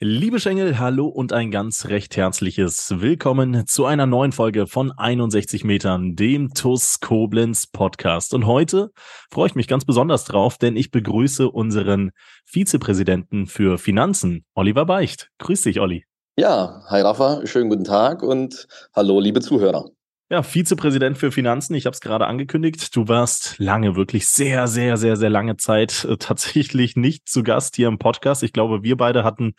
Liebe Schengel, hallo und ein ganz recht herzliches Willkommen zu einer neuen Folge von 61 Metern, dem TUS Koblenz Podcast. Und heute freue ich mich ganz besonders drauf, denn ich begrüße unseren Vizepräsidenten für Finanzen, Oliver Beicht. Grüß dich, Olli. Ja, hi Rafa, schönen guten Tag und hallo, liebe Zuhörer. Ja, Vizepräsident für Finanzen, ich habe es gerade angekündigt. Du warst lange, wirklich sehr, sehr, sehr, sehr lange Zeit äh, tatsächlich nicht zu Gast hier im Podcast. Ich glaube, wir beide hatten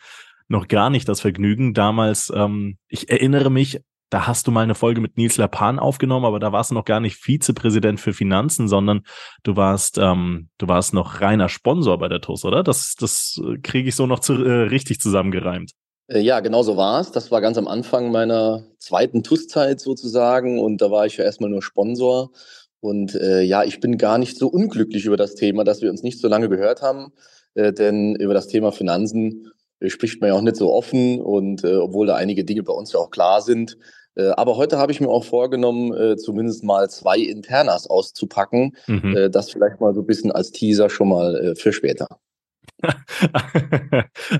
noch gar nicht das Vergnügen. Damals, ähm, ich erinnere mich, da hast du mal eine Folge mit Nils Lapan aufgenommen, aber da warst du noch gar nicht Vizepräsident für Finanzen, sondern du warst, ähm, du warst noch reiner Sponsor bei der TUS, oder? Das, das äh, kriege ich so noch zu, äh, richtig zusammengereimt. Äh, ja, genau so war es. Das war ganz am Anfang meiner zweiten TUS-Zeit sozusagen und da war ich ja erstmal nur Sponsor. Und äh, ja, ich bin gar nicht so unglücklich über das Thema, dass wir uns nicht so lange gehört haben, äh, denn über das Thema Finanzen spricht man ja auch nicht so offen und äh, obwohl da einige Dinge bei uns ja auch klar sind. Äh, aber heute habe ich mir auch vorgenommen, äh, zumindest mal zwei Internas auszupacken. Mhm. Äh, das vielleicht mal so ein bisschen als Teaser schon mal äh, für später.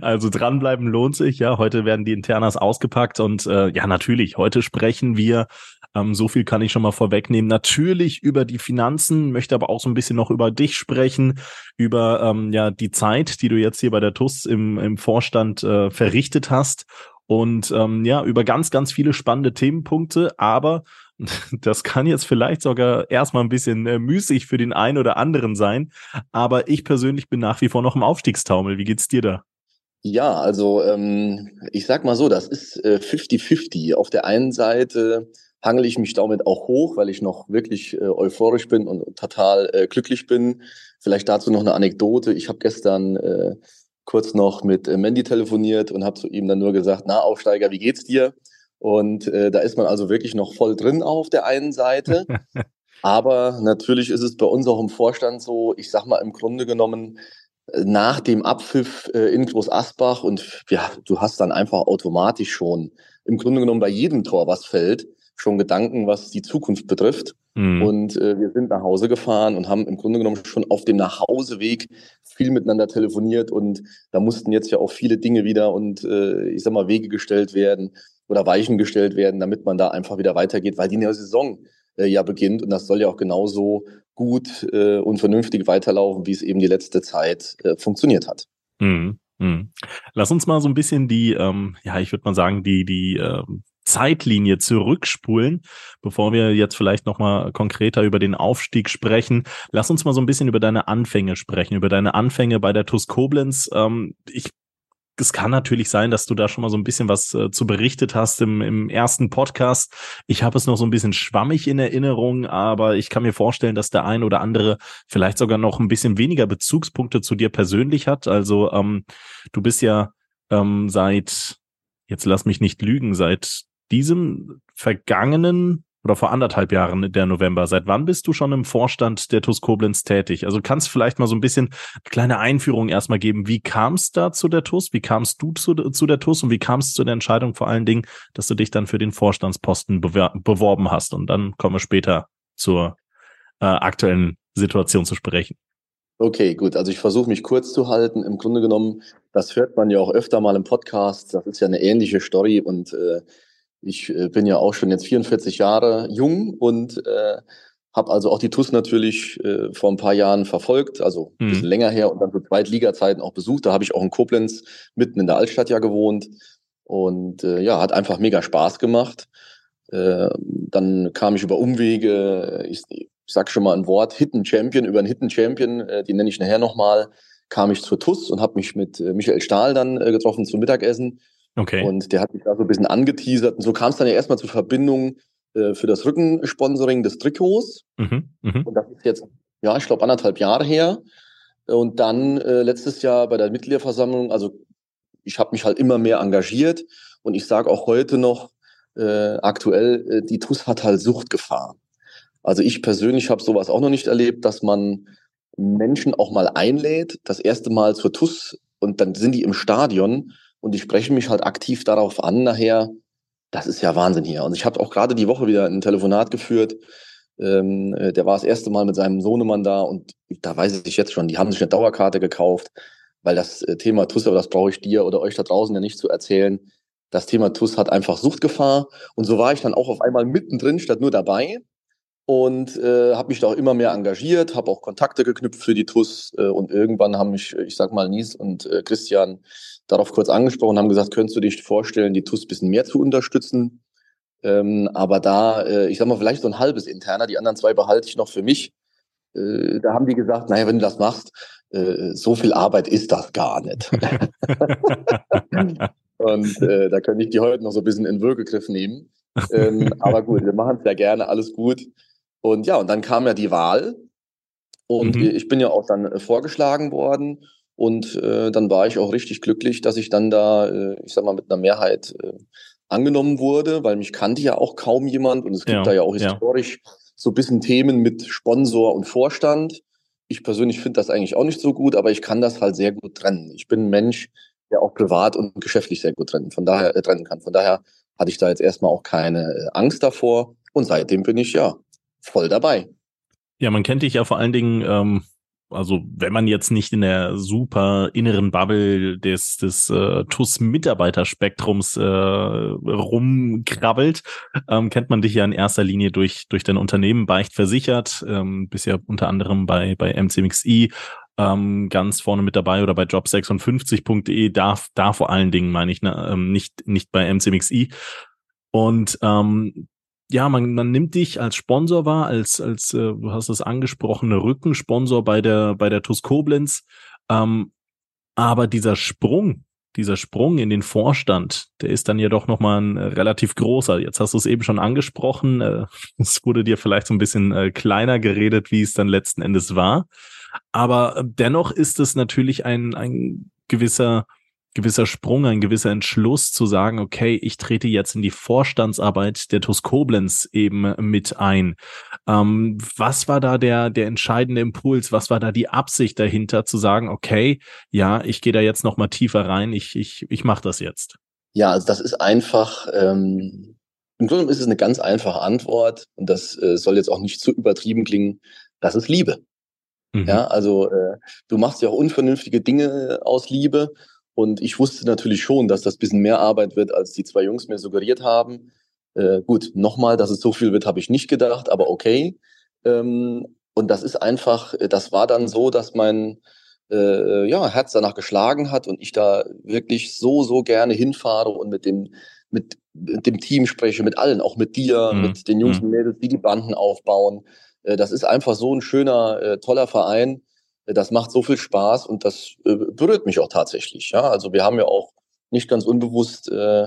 also dranbleiben lohnt sich, ja. Heute werden die Internas ausgepackt und äh, ja, natürlich, heute sprechen wir ähm, so viel kann ich schon mal vorwegnehmen. Natürlich über die Finanzen, möchte aber auch so ein bisschen noch über dich sprechen, über ähm, ja die Zeit, die du jetzt hier bei der TUS im, im Vorstand äh, verrichtet hast und ähm, ja über ganz, ganz viele spannende Themenpunkte. Aber das kann jetzt vielleicht sogar erstmal ein bisschen äh, müßig für den einen oder anderen sein. Aber ich persönlich bin nach wie vor noch im Aufstiegstaumel. Wie geht's dir da? Ja, also ähm, ich sag mal so, das ist 50-50. Äh, Auf der einen Seite hangel ich mich damit auch hoch, weil ich noch wirklich äh, euphorisch bin und total äh, glücklich bin. Vielleicht dazu noch eine Anekdote. Ich habe gestern äh, kurz noch mit äh, Mandy telefoniert und habe zu ihm dann nur gesagt, na Aufsteiger, wie geht's dir? Und äh, da ist man also wirklich noch voll drin auf der einen Seite. Aber natürlich ist es bei uns auch im Vorstand so, ich sag mal im Grunde genommen, äh, nach dem Abpfiff in Groß Asbach und ja, du hast dann einfach automatisch schon im Grunde genommen bei jedem Tor, was fällt, schon Gedanken, was die Zukunft betrifft. Mhm. Und äh, wir sind nach Hause gefahren und haben im Grunde genommen schon auf dem Nachhauseweg viel miteinander telefoniert und da mussten jetzt ja auch viele Dinge wieder und äh, ich sag mal Wege gestellt werden oder Weichen gestellt werden, damit man da einfach wieder weitergeht, weil die neue Saison äh, ja beginnt und das soll ja auch genauso gut äh, und vernünftig weiterlaufen, wie es eben die letzte Zeit äh, funktioniert hat. Mhm. Mhm. Lass uns mal so ein bisschen die, ähm, ja, ich würde mal sagen, die, die ähm, Zeitlinie zurückspulen, bevor wir jetzt vielleicht nochmal konkreter über den Aufstieg sprechen. Lass uns mal so ein bisschen über deine Anfänge sprechen, über deine Anfänge bei der TUS Koblenz. Ähm, ich es kann natürlich sein, dass du da schon mal so ein bisschen was äh, zu berichtet hast im, im ersten Podcast. Ich habe es noch so ein bisschen schwammig in Erinnerung, aber ich kann mir vorstellen, dass der ein oder andere vielleicht sogar noch ein bisschen weniger Bezugspunkte zu dir persönlich hat. Also ähm, du bist ja ähm, seit, jetzt lass mich nicht lügen, seit diesem vergangenen oder vor anderthalb Jahren der November. Seit wann bist du schon im Vorstand der TUS Koblenz tätig? Also kannst vielleicht mal so ein bisschen eine kleine Einführung erstmal geben. Wie kam es da zu der TUS? Wie kamst du zu, zu der TUS und wie kam es zu der Entscheidung vor allen Dingen, dass du dich dann für den Vorstandsposten beworben hast? Und dann kommen wir später zur äh, aktuellen Situation zu sprechen. Okay, gut. Also ich versuche mich kurz zu halten. Im Grunde genommen, das hört man ja auch öfter mal im Podcast. Das ist ja eine ähnliche Story und äh, ich äh, bin ja auch schon jetzt 44 Jahre jung und äh, habe also auch die TUS natürlich äh, vor ein paar Jahren verfolgt, also ein bisschen mhm. länger her und dann zu Zweitliga-Zeiten auch besucht. Da habe ich auch in Koblenz mitten in der Altstadt ja gewohnt und äh, ja, hat einfach mega Spaß gemacht. Äh, dann kam ich über Umwege, ich, ich sag schon mal ein Wort, Hidden Champion, über einen Hidden Champion, äh, die nenne ich nachher nochmal, kam ich zur TUS und habe mich mit äh, Michael Stahl dann äh, getroffen zum Mittagessen Okay. Und der hat mich da so ein bisschen angeteasert. Und so kam es dann ja erstmal zur Verbindung äh, für das Rückensponsoring des Trikots. Mhm, mh. Und das ist jetzt, ja, ich glaube, anderthalb Jahre her. Und dann äh, letztes Jahr bei der Mitgliederversammlung, also ich habe mich halt immer mehr engagiert und ich sage auch heute noch, äh, aktuell, äh, die TUS hat halt Suchtgefahr. Also ich persönlich habe sowas auch noch nicht erlebt, dass man Menschen auch mal einlädt, das erste Mal zur TUS und dann sind die im Stadion und die sprechen mich halt aktiv darauf an nachher. Das ist ja Wahnsinn hier. Und ich habe auch gerade die Woche wieder ein Telefonat geführt. Ähm, äh, der war das erste Mal mit seinem Sohnemann da und da weiß ich jetzt schon, die haben sich eine Dauerkarte gekauft, weil das äh, Thema TUS, aber das brauche ich dir oder euch da draußen ja nicht zu erzählen. Das Thema TUS hat einfach Suchtgefahr. Und so war ich dann auch auf einmal mittendrin, statt nur dabei und äh, habe mich da auch immer mehr engagiert, habe auch Kontakte geknüpft für die TUS äh, und irgendwann haben mich, ich sag mal, Nies und äh, Christian darauf kurz angesprochen, haben gesagt, könntest du dich vorstellen, die TUS bisschen mehr zu unterstützen? Ähm, aber da, äh, ich sag mal, vielleicht so ein halbes interner, die anderen zwei behalte ich noch für mich. Äh, da haben die gesagt, naja, wenn du das machst, äh, so viel Arbeit ist das gar nicht. und äh, da könnte ich die heute noch so ein bisschen in Würgegriff nehmen. ähm, aber gut, wir machen es ja gerne, alles gut. Und ja, und dann kam ja die Wahl und mhm. ich bin ja auch dann äh, vorgeschlagen worden und äh, dann war ich auch richtig glücklich, dass ich dann da, äh, ich sag mal, mit einer Mehrheit äh, angenommen wurde, weil mich kannte ja auch kaum jemand und es gibt ja, da ja auch historisch ja. so ein bisschen Themen mit Sponsor und Vorstand. Ich persönlich finde das eigentlich auch nicht so gut, aber ich kann das halt sehr gut trennen. Ich bin ein Mensch, der auch privat und geschäftlich sehr gut trennen, von daher äh, trennen kann. Von daher hatte ich da jetzt erstmal auch keine äh, Angst davor und seitdem bin ich ja voll dabei. Ja, man kennt dich ja vor allen Dingen, ähm, also wenn man jetzt nicht in der super inneren Bubble des, des äh, TUS-Mitarbeiterspektrums äh, rumkrabbelt, ähm, kennt man dich ja in erster Linie durch, durch dein Unternehmen Beicht versichert, ähm, bist ja unter anderem bei, bei MCMXI ähm, ganz vorne mit dabei oder bei job56.de, da, da vor allen Dingen meine ich, ne, ähm, nicht, nicht bei MCMXI. Und ähm, ja, man, man nimmt dich als Sponsor wahr, als, als äh, du hast das angesprochene Rückensponsor bei der, bei der TUS Koblenz. Ähm, aber dieser Sprung, dieser Sprung in den Vorstand, der ist dann ja doch nochmal ein äh, relativ großer. Jetzt hast du es eben schon angesprochen. Äh, es wurde dir vielleicht so ein bisschen äh, kleiner geredet, wie es dann letzten Endes war. Aber äh, dennoch ist es natürlich ein, ein gewisser gewisser Sprung, ein gewisser Entschluss zu sagen, okay, ich trete jetzt in die Vorstandsarbeit der TUS Koblenz eben mit ein. Ähm, was war da der, der entscheidende Impuls? Was war da die Absicht dahinter zu sagen, okay, ja, ich gehe da jetzt noch mal tiefer rein, ich, ich, ich mache das jetzt? Ja, also das ist einfach, ähm, im Grunde ist es eine ganz einfache Antwort und das äh, soll jetzt auch nicht zu übertrieben klingen. Das ist Liebe. Mhm. Ja, also äh, du machst ja auch unvernünftige Dinge aus Liebe und ich wusste natürlich schon, dass das bisschen mehr Arbeit wird, als die zwei Jungs mir suggeriert haben. Äh, gut, nochmal, dass es so viel wird, habe ich nicht gedacht, aber okay. Ähm, und das ist einfach, äh, das war dann so, dass mein äh, ja, Herz danach geschlagen hat und ich da wirklich so, so gerne hinfahre und mit dem, mit, mit dem Team spreche, mit allen, auch mit dir, mhm. mit den Jungs mhm. und Mädels, die die Banden aufbauen. Äh, das ist einfach so ein schöner, äh, toller Verein das macht so viel Spaß und das äh, berührt mich auch tatsächlich. Ja, also wir haben ja auch nicht ganz unbewusst äh,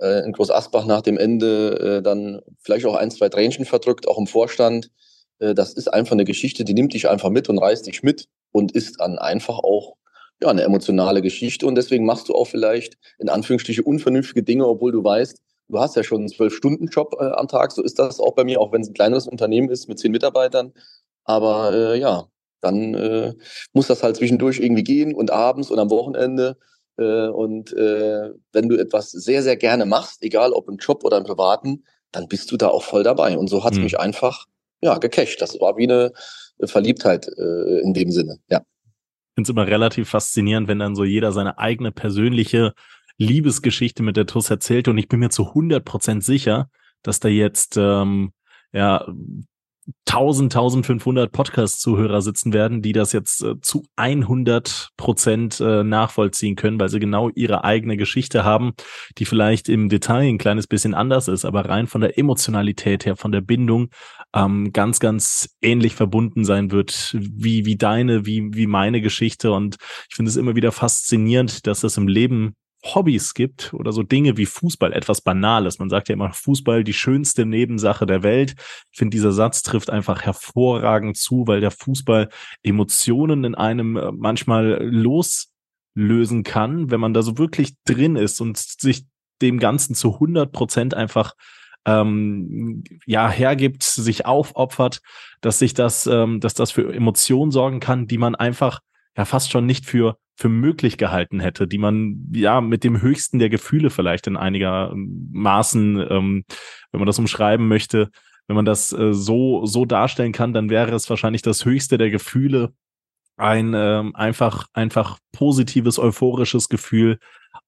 äh, in Groß Asbach nach dem Ende äh, dann vielleicht auch ein, zwei Tränchen verdrückt, auch im Vorstand. Äh, das ist einfach eine Geschichte, die nimmt dich einfach mit und reißt dich mit und ist dann einfach auch ja, eine emotionale Geschichte. Und deswegen machst du auch vielleicht in Anführungsstriche unvernünftige Dinge, obwohl du weißt, du hast ja schon einen Zwölf-Stunden-Job äh, am Tag. So ist das auch bei mir, auch wenn es ein kleineres Unternehmen ist mit zehn Mitarbeitern. Aber äh, ja, dann äh, muss das halt zwischendurch irgendwie gehen und abends und am Wochenende. Äh, und äh, wenn du etwas sehr, sehr gerne machst, egal ob im Job oder im Privaten, dann bist du da auch voll dabei. Und so hat es mhm. mich einfach ja, gecasht. Das war wie eine Verliebtheit äh, in dem Sinne, ja. Ich finde es immer relativ faszinierend, wenn dann so jeder seine eigene persönliche Liebesgeschichte mit der TUS erzählt. Und ich bin mir zu 100 Prozent sicher, dass da jetzt ähm, ja 1000, 1500 Podcast-Zuhörer sitzen werden, die das jetzt äh, zu 100 Prozent äh, nachvollziehen können, weil sie genau ihre eigene Geschichte haben, die vielleicht im Detail ein kleines bisschen anders ist, aber rein von der Emotionalität her, von der Bindung ähm, ganz, ganz ähnlich verbunden sein wird, wie, wie deine, wie, wie meine Geschichte. Und ich finde es immer wieder faszinierend, dass das im Leben Hobbys gibt oder so Dinge wie Fußball, etwas Banales. Man sagt ja immer, Fußball die schönste Nebensache der Welt. Ich finde, dieser Satz trifft einfach hervorragend zu, weil der Fußball Emotionen in einem äh, manchmal loslösen kann, wenn man da so wirklich drin ist und sich dem Ganzen zu 100 Prozent einfach ähm, ja hergibt, sich aufopfert, dass sich das, ähm, dass das für Emotionen sorgen kann, die man einfach ja fast schon nicht für für möglich gehalten hätte, die man ja mit dem höchsten der Gefühle vielleicht in einiger Maßen, ähm, wenn man das umschreiben möchte, wenn man das äh, so so darstellen kann, dann wäre es wahrscheinlich das höchste der Gefühle, ein ähm, einfach einfach positives euphorisches Gefühl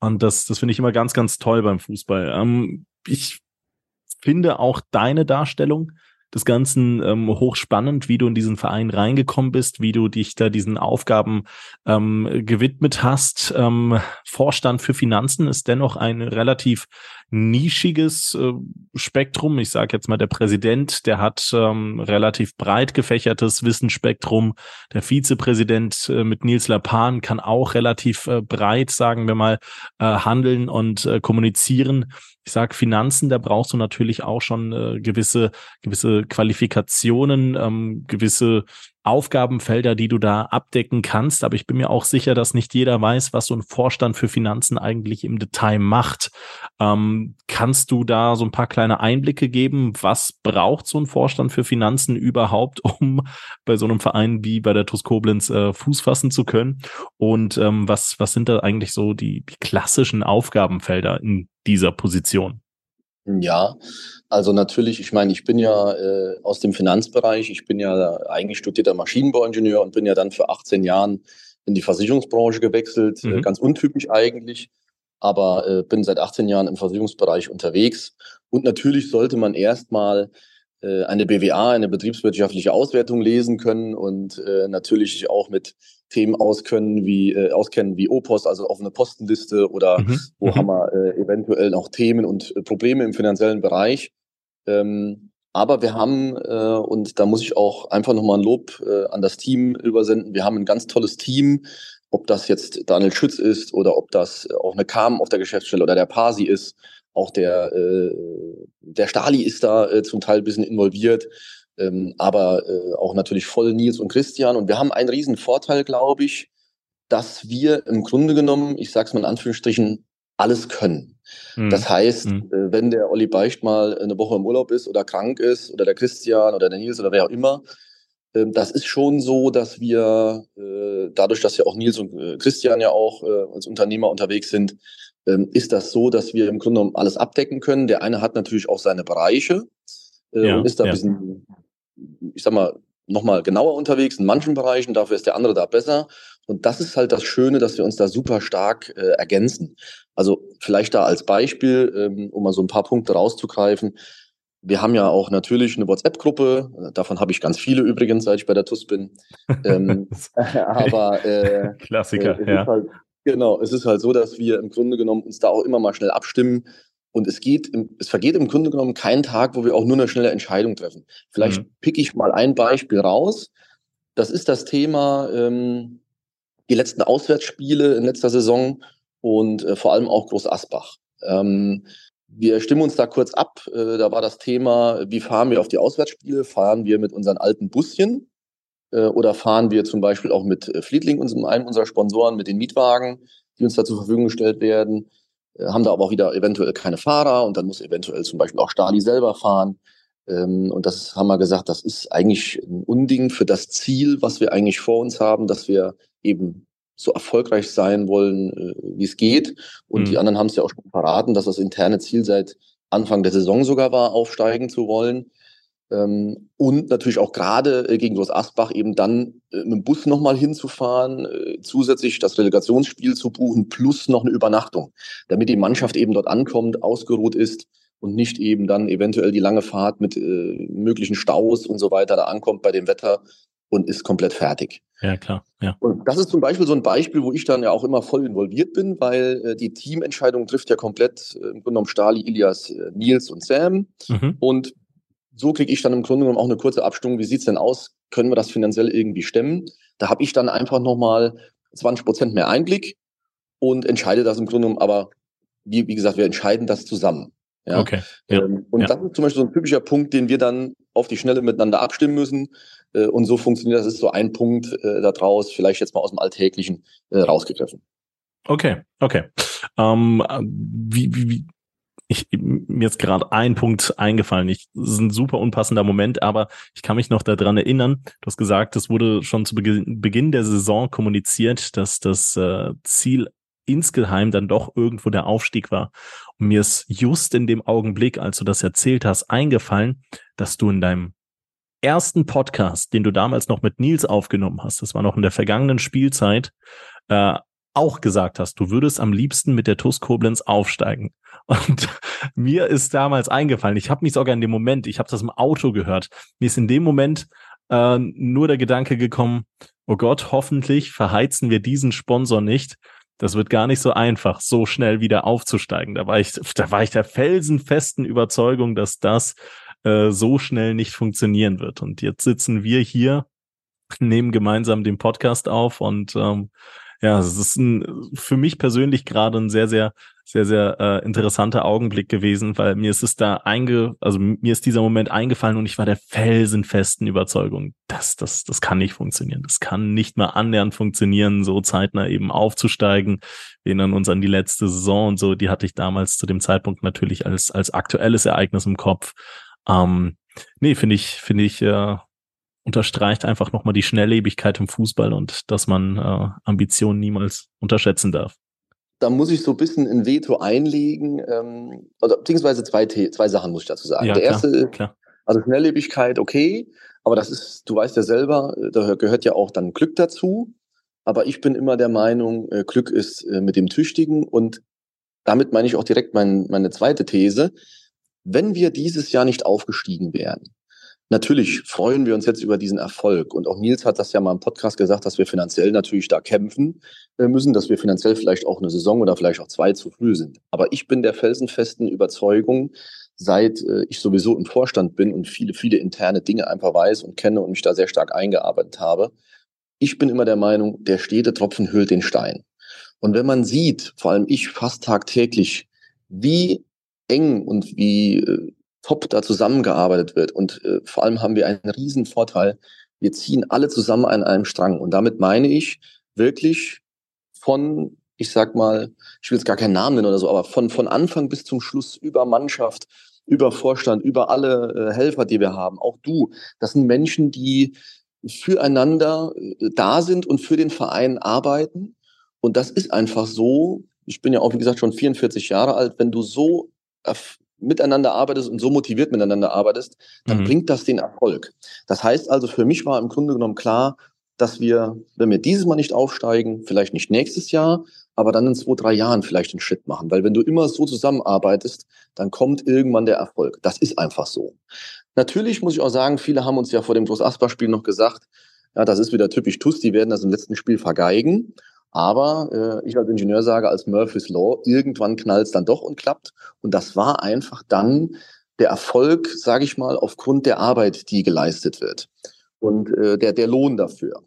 und das das finde ich immer ganz ganz toll beim Fußball. Ähm, ich finde auch deine Darstellung des Ganzen ähm, hochspannend, wie du in diesen Verein reingekommen bist, wie du dich da diesen Aufgaben ähm, gewidmet hast. Ähm, Vorstand für Finanzen ist dennoch ein relativ nischiges äh, Spektrum. Ich sage jetzt mal, der Präsident, der hat ähm, relativ breit gefächertes Wissensspektrum. Der Vizepräsident äh, mit Nils Lapan kann auch relativ äh, breit, sagen wir mal, äh, handeln und äh, kommunizieren. Ich sage Finanzen, da brauchst du natürlich auch schon äh, gewisse gewisse Qualifikationen, ähm, gewisse Aufgabenfelder, die du da abdecken kannst. Aber ich bin mir auch sicher, dass nicht jeder weiß, was so ein Vorstand für Finanzen eigentlich im Detail macht. Ähm, kannst du da so ein paar kleine Einblicke geben? Was braucht so ein Vorstand für Finanzen überhaupt, um bei so einem Verein wie bei der TuS Koblenz äh, Fuß fassen zu können? Und ähm, was, was sind da eigentlich so die, die klassischen Aufgabenfelder in dieser Position? Ja, also natürlich, ich meine, ich bin ja äh, aus dem Finanzbereich, ich bin ja eigentlich studierter Maschinenbauingenieur und bin ja dann für 18 Jahren in die Versicherungsbranche gewechselt, äh, mhm. äh, ganz untypisch eigentlich, aber äh, bin seit 18 Jahren im Versicherungsbereich unterwegs. Und natürlich sollte man erstmal eine BWA, eine betriebswirtschaftliche Auswertung lesen können und äh, natürlich auch mit Themen auskennen wie äh, auskennen wie OPOS, also offene Postenliste oder mhm. wo mhm. haben wir äh, eventuell noch Themen und äh, Probleme im finanziellen Bereich. Ähm, aber wir haben, äh, und da muss ich auch einfach nochmal ein Lob äh, an das Team übersenden, wir haben ein ganz tolles Team, ob das jetzt Daniel Schütz ist oder ob das auch eine Kam auf der Geschäftsstelle oder der Pasi ist. Auch der, äh, der Stali ist da äh, zum Teil ein bisschen involviert, ähm, aber äh, auch natürlich voll Nils und Christian. Und wir haben einen riesen Vorteil, glaube ich, dass wir im Grunde genommen, ich sage es mal in Anführungsstrichen, alles können. Mhm. Das heißt, mhm. äh, wenn der Olli Beicht mal eine Woche im Urlaub ist oder krank ist oder der Christian oder der Nils oder wer auch immer, äh, das ist schon so, dass wir äh, dadurch, dass ja auch Nils und äh, Christian ja auch als Unternehmer unterwegs sind, ähm, ist das so, dass wir im Grunde genommen alles abdecken können. Der eine hat natürlich auch seine Bereiche äh, ja, und ist da ja. ein bisschen, ich sag mal, nochmal genauer unterwegs in manchen Bereichen, dafür ist der andere da besser. Und das ist halt das Schöne, dass wir uns da super stark äh, ergänzen. Also vielleicht da als Beispiel, ähm, um mal so ein paar Punkte rauszugreifen. Wir haben ja auch natürlich eine WhatsApp-Gruppe. Davon habe ich ganz viele übrigens, seit ich bei der TUS bin. Ähm, aber äh, Klassiker, äh, ja. Halt, Genau, es ist halt so, dass wir im Grunde genommen uns da auch immer mal schnell abstimmen. Und es geht, es vergeht im Grunde genommen kein Tag, wo wir auch nur eine schnelle Entscheidung treffen. Vielleicht mhm. pick ich mal ein Beispiel raus. Das ist das Thema ähm, die letzten Auswärtsspiele in letzter Saison und äh, vor allem auch Groß Asbach. Ähm, wir stimmen uns da kurz ab. Äh, da war das Thema, wie fahren wir auf die Auswärtsspiele? Fahren wir mit unseren alten Buschen oder fahren wir zum Beispiel auch mit äh, Fleetling, einem unserer Sponsoren, mit den Mietwagen, die uns da zur Verfügung gestellt werden, äh, haben da aber auch wieder eventuell keine Fahrer und dann muss eventuell zum Beispiel auch Stali selber fahren. Ähm, und das haben wir gesagt, das ist eigentlich ein Unding für das Ziel, was wir eigentlich vor uns haben, dass wir eben so erfolgreich sein wollen, wie es geht. Und mhm. die anderen haben es ja auch schon verraten, dass das interne Ziel seit Anfang der Saison sogar war, aufsteigen zu wollen. Ähm, und natürlich auch gerade äh, gegen Groß Asbach eben dann äh, mit dem Bus nochmal hinzufahren, äh, zusätzlich das Relegationsspiel zu buchen, plus noch eine Übernachtung, damit die Mannschaft eben dort ankommt, ausgeruht ist und nicht eben dann eventuell die lange Fahrt mit äh, möglichen Staus und so weiter da ankommt bei dem Wetter und ist komplett fertig. Ja, klar. Ja. Und das ist zum Beispiel so ein Beispiel, wo ich dann ja auch immer voll involviert bin, weil äh, die Teamentscheidung trifft ja komplett äh, im Grunde genommen Stali, Ilias, äh, Nils und Sam. Mhm. Und so kriege ich dann im Grunde genommen auch eine kurze Abstimmung, wie sieht's denn aus? Können wir das finanziell irgendwie stemmen? Da habe ich dann einfach nochmal 20 Prozent mehr Einblick und entscheide das im Grunde genommen, aber wie, wie gesagt, wir entscheiden das zusammen. Ja? Okay. Ja. Ähm, und ja. das ist zum Beispiel so ein typischer Punkt, den wir dann auf die Schnelle miteinander abstimmen müssen. Äh, und so funktioniert das, ist so ein Punkt äh, da draus, vielleicht jetzt mal aus dem Alltäglichen äh, rausgegriffen. Okay, okay. Ähm, wie, wie, ich, mir ist gerade ein Punkt eingefallen. Ich, das ist ein super unpassender Moment, aber ich kann mich noch daran erinnern. Du hast gesagt, es wurde schon zu Beginn, der Saison kommuniziert, dass das äh, Ziel insgeheim dann doch irgendwo der Aufstieg war. Und mir ist just in dem Augenblick, als du das erzählt hast, eingefallen, dass du in deinem ersten Podcast, den du damals noch mit Nils aufgenommen hast, das war noch in der vergangenen Spielzeit, äh, auch gesagt hast, du würdest am liebsten mit der TUS Koblenz aufsteigen. Und mir ist damals eingefallen, ich habe mich sogar in dem Moment, ich habe das im Auto gehört, mir ist in dem Moment äh, nur der Gedanke gekommen, oh Gott, hoffentlich verheizen wir diesen Sponsor nicht. Das wird gar nicht so einfach, so schnell wieder aufzusteigen. Da war ich, da war ich der felsenfesten Überzeugung, dass das äh, so schnell nicht funktionieren wird. Und jetzt sitzen wir hier, nehmen gemeinsam den Podcast auf und ähm, ja, es ist ein, für mich persönlich gerade ein sehr, sehr, sehr, sehr äh, interessanter Augenblick gewesen, weil mir ist es da einge, also mir ist dieser Moment eingefallen und ich war der felsenfesten Überzeugung, dass das, das kann nicht funktionieren. Das kann nicht mal annähernd funktionieren, so zeitnah eben aufzusteigen. Wir erinnern uns an die letzte Saison und so, die hatte ich damals zu dem Zeitpunkt natürlich als, als aktuelles Ereignis im Kopf. Ähm, nee, finde ich, finde ich, äh, unterstreicht einfach nochmal die Schnelllebigkeit im Fußball und dass man äh, Ambitionen niemals unterschätzen darf. Da muss ich so ein bisschen ein Veto einlegen, ähm, oder beziehungsweise zwei, zwei Sachen muss ich dazu sagen. Ja, Der klar, erste, klar. also Schnelllebigkeit, okay, aber das ist, du weißt ja selber, da gehört ja auch dann Glück dazu. Aber ich bin immer der Meinung, äh, Glück ist äh, mit dem Tüchtigen und damit meine ich auch direkt mein, meine zweite These. Wenn wir dieses Jahr nicht aufgestiegen wären, Natürlich freuen wir uns jetzt über diesen Erfolg. Und auch Nils hat das ja mal im Podcast gesagt, dass wir finanziell natürlich da kämpfen äh, müssen, dass wir finanziell vielleicht auch eine Saison oder vielleicht auch zwei zu früh sind. Aber ich bin der felsenfesten Überzeugung, seit äh, ich sowieso im Vorstand bin und viele, viele interne Dinge einfach weiß und kenne und mich da sehr stark eingearbeitet habe. Ich bin immer der Meinung, der stete Tropfen hüllt den Stein. Und wenn man sieht, vor allem ich fast tagtäglich, wie eng und wie äh, top da zusammengearbeitet wird. Und äh, vor allem haben wir einen riesen Vorteil. Wir ziehen alle zusammen an einem Strang. Und damit meine ich wirklich von, ich sag mal, ich will jetzt gar keinen Namen nennen oder so, aber von, von Anfang bis zum Schluss über Mannschaft, über Vorstand, über alle äh, Helfer, die wir haben, auch du. Das sind Menschen, die füreinander äh, da sind und für den Verein arbeiten. Und das ist einfach so. Ich bin ja auch, wie gesagt, schon 44 Jahre alt. Wenn du so miteinander arbeitest und so motiviert miteinander arbeitest, dann mhm. bringt das den Erfolg. Das heißt also, für mich war im Grunde genommen klar, dass wir, wenn wir dieses Mal nicht aufsteigen, vielleicht nicht nächstes Jahr, aber dann in zwei, drei Jahren vielleicht einen Schritt machen. Weil wenn du immer so zusammenarbeitest, dann kommt irgendwann der Erfolg. Das ist einfach so. Natürlich muss ich auch sagen, viele haben uns ja vor dem Groß-Asper-Spiel noch gesagt, ja, das ist wieder typisch TUS, die werden das im letzten Spiel vergeigen. Aber äh, ich als Ingenieur sage, als Murphy's Law, irgendwann knallt es dann doch und klappt. Und das war einfach dann der Erfolg, sage ich mal, aufgrund der Arbeit, die geleistet wird. Und äh, der, der Lohn dafür.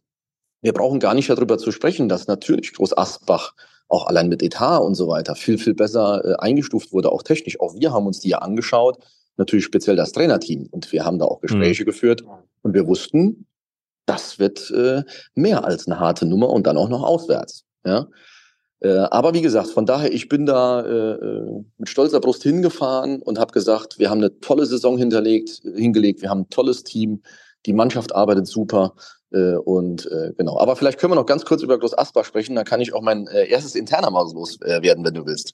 Wir brauchen gar nicht darüber zu sprechen, dass natürlich Groß Asbach auch allein mit Etat und so weiter viel, viel besser äh, eingestuft wurde, auch technisch. Auch wir haben uns die ja angeschaut, natürlich speziell das Trainerteam. Und wir haben da auch Gespräche mhm. geführt. Und wir wussten, das wird äh, mehr als eine harte Nummer und dann auch noch auswärts. Ja? Äh, aber wie gesagt, von daher, ich bin da äh, äh mit stolzer Brust hingefahren und habe gesagt, wir haben eine tolle Saison hinterlegt, hingelegt, wir haben ein tolles Team, die Mannschaft arbeitet super. Äh, und äh, genau. Aber vielleicht können wir noch ganz kurz über Groß Asbach sprechen. Da kann ich auch mein erstes interner Maus loswerden, wenn du willst.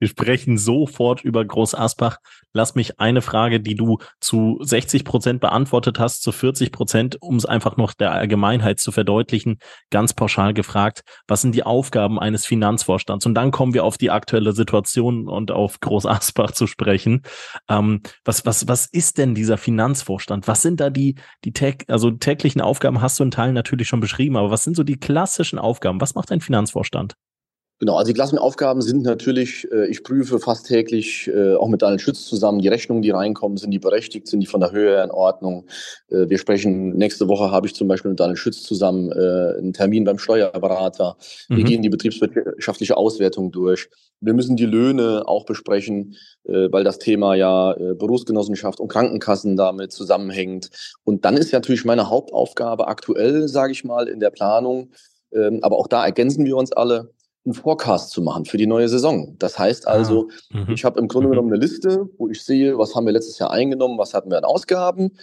Wir sprechen sofort über Groß Asbach. Lass mich eine Frage, die du zu 60 Prozent beantwortet hast, zu 40 Prozent, um es einfach noch der Allgemeinheit zu verdeutlichen, ganz pauschal gefragt. Was sind die Aufgaben eines Finanzvorstands? Und dann kommen wir auf die aktuelle Situation und auf Groß Asbach zu sprechen. Ähm, was, was, was ist denn dieser Finanzvorstand? Was sind da die, die also täglichen Aufgaben hast du in Teilen natürlich schon beschrieben, aber was sind so die klassischen Aufgaben? Was macht ein Finanzvorstand? Genau, also die Klassenaufgaben sind natürlich, äh, ich prüfe fast täglich äh, auch mit Daniel Schütz zusammen die Rechnungen, die reinkommen, sind die berechtigt, sind die von der Höhe in Ordnung. Äh, wir sprechen, nächste Woche habe ich zum Beispiel mit Daniel Schütz zusammen äh, einen Termin beim Steuerberater. Wir mhm. gehen die betriebswirtschaftliche Auswertung durch. Wir müssen die Löhne auch besprechen, äh, weil das Thema ja äh, Berufsgenossenschaft und Krankenkassen damit zusammenhängt. Und dann ist natürlich meine Hauptaufgabe aktuell, sage ich mal, in der Planung, ähm, aber auch da ergänzen wir uns alle, einen Forecast zu machen für die neue Saison. Das heißt also, ah, mhm. ich habe im Grunde mhm. genommen eine Liste, wo ich sehe, was haben wir letztes Jahr eingenommen, was hatten wir an Ausgaben,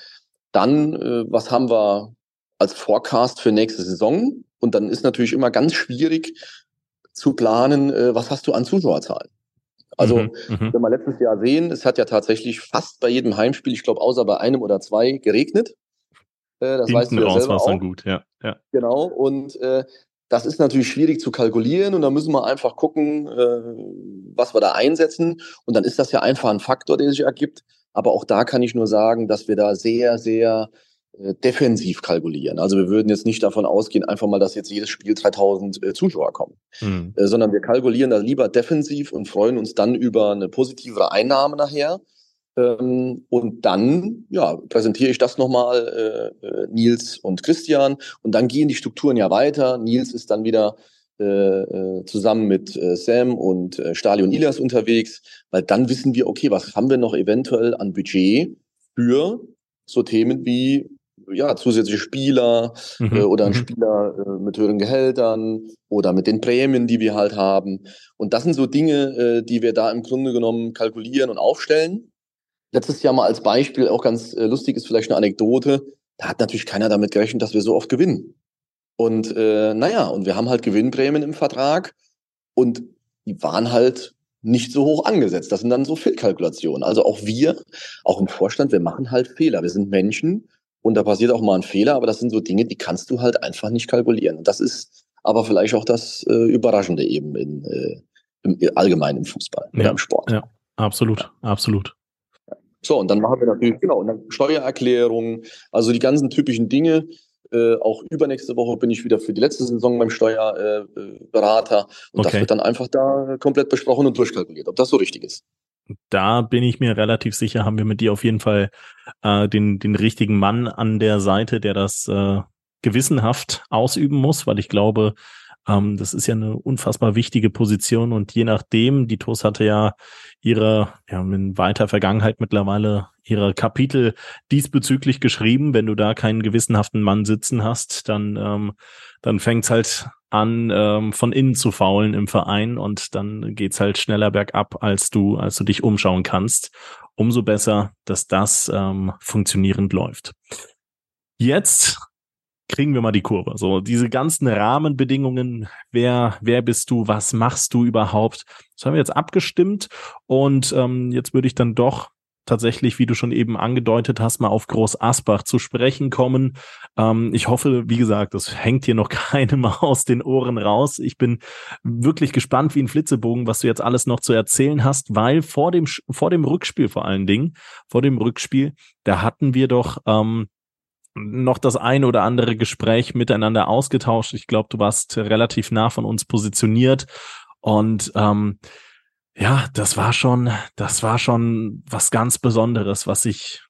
dann äh, was haben wir als Forecast für nächste Saison und dann ist natürlich immer ganz schwierig zu planen, äh, was hast du an Zuschauerzahlen. Also, mhm, mhm, wenn wir letztes Jahr sehen, es hat ja tatsächlich fast bei jedem Heimspiel, ich glaube, außer bei einem oder zwei, geregnet. Äh, das weißt du ja selber auch. gut, ja, ja. Genau. Und äh, das ist natürlich schwierig zu kalkulieren und da müssen wir einfach gucken, äh, was wir da einsetzen. Und dann ist das ja einfach ein Faktor, der sich ergibt. Aber auch da kann ich nur sagen, dass wir da sehr, sehr äh, defensiv kalkulieren. Also wir würden jetzt nicht davon ausgehen, einfach mal, dass jetzt jedes Spiel 3000 äh, Zuschauer kommen, mhm. äh, sondern wir kalkulieren da lieber defensiv und freuen uns dann über eine positivere Einnahme nachher. Ähm, und dann ja, präsentiere ich das nochmal äh, äh, Nils und Christian und dann gehen die Strukturen ja weiter. Nils ist dann wieder äh, äh zusammen mit äh, Sam und äh, Stali und Ilias unterwegs, weil dann wissen wir, okay, was haben wir noch eventuell an Budget für so Themen wie ja, zusätzliche Spieler mhm. äh, oder ein mhm. Spieler äh, mit höheren Gehältern oder mit den Prämien, die wir halt haben. Und das sind so Dinge, äh, die wir da im Grunde genommen kalkulieren und aufstellen. Letztes Jahr mal als Beispiel, auch ganz äh, lustig ist vielleicht eine Anekdote, da hat natürlich keiner damit gerechnet, dass wir so oft gewinnen. Und äh, naja, und wir haben halt Gewinnprämien im Vertrag und die waren halt nicht so hoch angesetzt. Das sind dann so Fehlkalkulationen. Also auch wir, auch im Vorstand, wir machen halt Fehler. Wir sind Menschen und da passiert auch mal ein Fehler, aber das sind so Dinge, die kannst du halt einfach nicht kalkulieren. Und das ist aber vielleicht auch das äh, Überraschende eben in, äh, im, allgemein im Fußball ja, im Sport. Ja, absolut, ja. absolut. So, und dann machen wir natürlich, genau, und dann Steuererklärungen, also die ganzen typischen Dinge. Äh, auch übernächste Woche bin ich wieder für die letzte Saison beim Steuerberater. Äh, äh und okay. das wird dann einfach da komplett besprochen und durchkalkuliert, ob das so richtig ist da bin ich mir relativ sicher, haben wir mit dir auf jeden Fall äh, den, den richtigen Mann an der Seite, der das äh, gewissenhaft ausüben muss, weil ich glaube, ähm, das ist ja eine unfassbar wichtige Position und je nachdem, die TOS hatte ja ihre, ja, in weiter Vergangenheit mittlerweile ihre Kapitel diesbezüglich geschrieben. Wenn du da keinen gewissenhaften Mann sitzen hast, dann, ähm, dann fängt's halt an, ähm, von innen zu faulen im Verein und dann geht's halt schneller bergab, als du, als du dich umschauen kannst. Umso besser, dass das ähm, funktionierend läuft. Jetzt kriegen wir mal die Kurve. So, diese ganzen Rahmenbedingungen, wer, wer bist du, was machst du überhaupt? Das haben wir jetzt abgestimmt und ähm, jetzt würde ich dann doch tatsächlich, wie du schon eben angedeutet hast, mal auf Groß Asbach zu sprechen kommen. Ähm, ich hoffe, wie gesagt, das hängt hier noch keinem aus den Ohren raus. Ich bin wirklich gespannt wie ein Flitzebogen, was du jetzt alles noch zu erzählen hast, weil vor dem, vor dem Rückspiel vor allen Dingen, vor dem Rückspiel, da hatten wir doch ähm, noch das ein oder andere Gespräch miteinander ausgetauscht. Ich glaube, du warst relativ nah von uns positioniert und ähm, ja, das war schon, das war schon was ganz Besonderes, was sich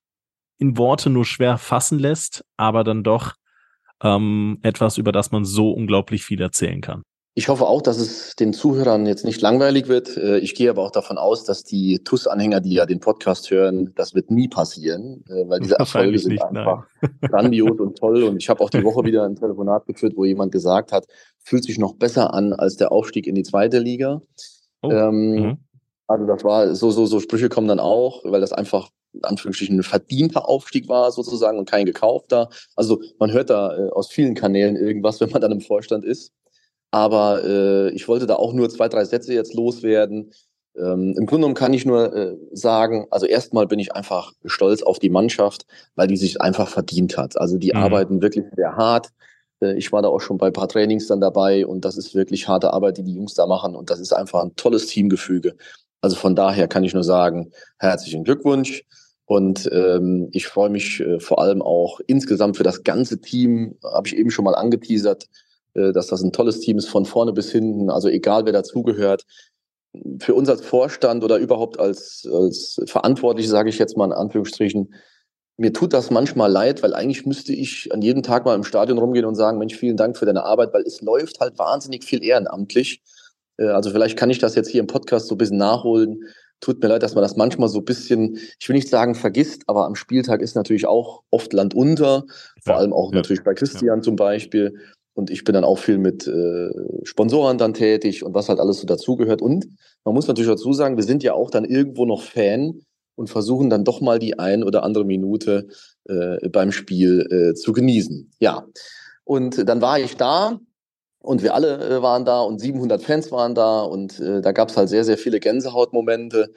in Worte nur schwer fassen lässt, aber dann doch ähm, etwas, über das man so unglaublich viel erzählen kann. Ich hoffe auch, dass es den Zuhörern jetzt nicht langweilig wird. Äh, ich gehe aber auch davon aus, dass die TUS-Anhänger, die ja den Podcast hören, das wird nie passieren, äh, weil diese Erfolge sind nicht, einfach nein. grandios und toll. Und ich habe auch die Woche wieder ein Telefonat geführt, wo jemand gesagt hat, fühlt sich noch besser an als der Aufstieg in die zweite Liga. Oh. Ähm, mhm. Also das war so, so, so Sprüche kommen dann auch, weil das einfach in Anführungsstrichen ein verdienter Aufstieg war sozusagen und kein gekaufter. Also man hört da äh, aus vielen Kanälen irgendwas, wenn man dann im Vorstand ist. Aber äh, ich wollte da auch nur zwei, drei Sätze jetzt loswerden. Ähm, Im Grunde genommen kann ich nur äh, sagen, also erstmal bin ich einfach stolz auf die Mannschaft, weil die sich einfach verdient hat. Also die mhm. arbeiten wirklich sehr hart. Äh, ich war da auch schon bei ein paar Trainings dann dabei und das ist wirklich harte Arbeit, die die Jungs da machen und das ist einfach ein tolles Teamgefüge. Also von daher kann ich nur sagen, herzlichen Glückwunsch. Und ähm, ich freue mich äh, vor allem auch insgesamt für das ganze Team, habe ich eben schon mal angeteasert, dass das ein tolles Team ist von vorne bis hinten, also egal wer dazugehört. Für uns als Vorstand oder überhaupt als, als Verantwortliche, sage ich jetzt mal in Anführungsstrichen, mir tut das manchmal leid, weil eigentlich müsste ich an jedem Tag mal im Stadion rumgehen und sagen, Mensch, vielen Dank für deine Arbeit, weil es läuft halt wahnsinnig viel ehrenamtlich. Äh, also vielleicht kann ich das jetzt hier im Podcast so ein bisschen nachholen. Tut mir leid, dass man das manchmal so ein bisschen, ich will nicht sagen vergisst, aber am Spieltag ist natürlich auch oft Land unter, vor allem auch ja, natürlich bei Christian ja. zum Beispiel. Und ich bin dann auch viel mit äh, Sponsoren dann tätig und was halt alles so dazugehört. Und man muss natürlich dazu sagen, wir sind ja auch dann irgendwo noch Fan und versuchen dann doch mal die ein oder andere Minute äh, beim Spiel äh, zu genießen. Ja, und dann war ich da und wir alle äh, waren da und 700 Fans waren da und äh, da gab es halt sehr, sehr viele Gänsehautmomente.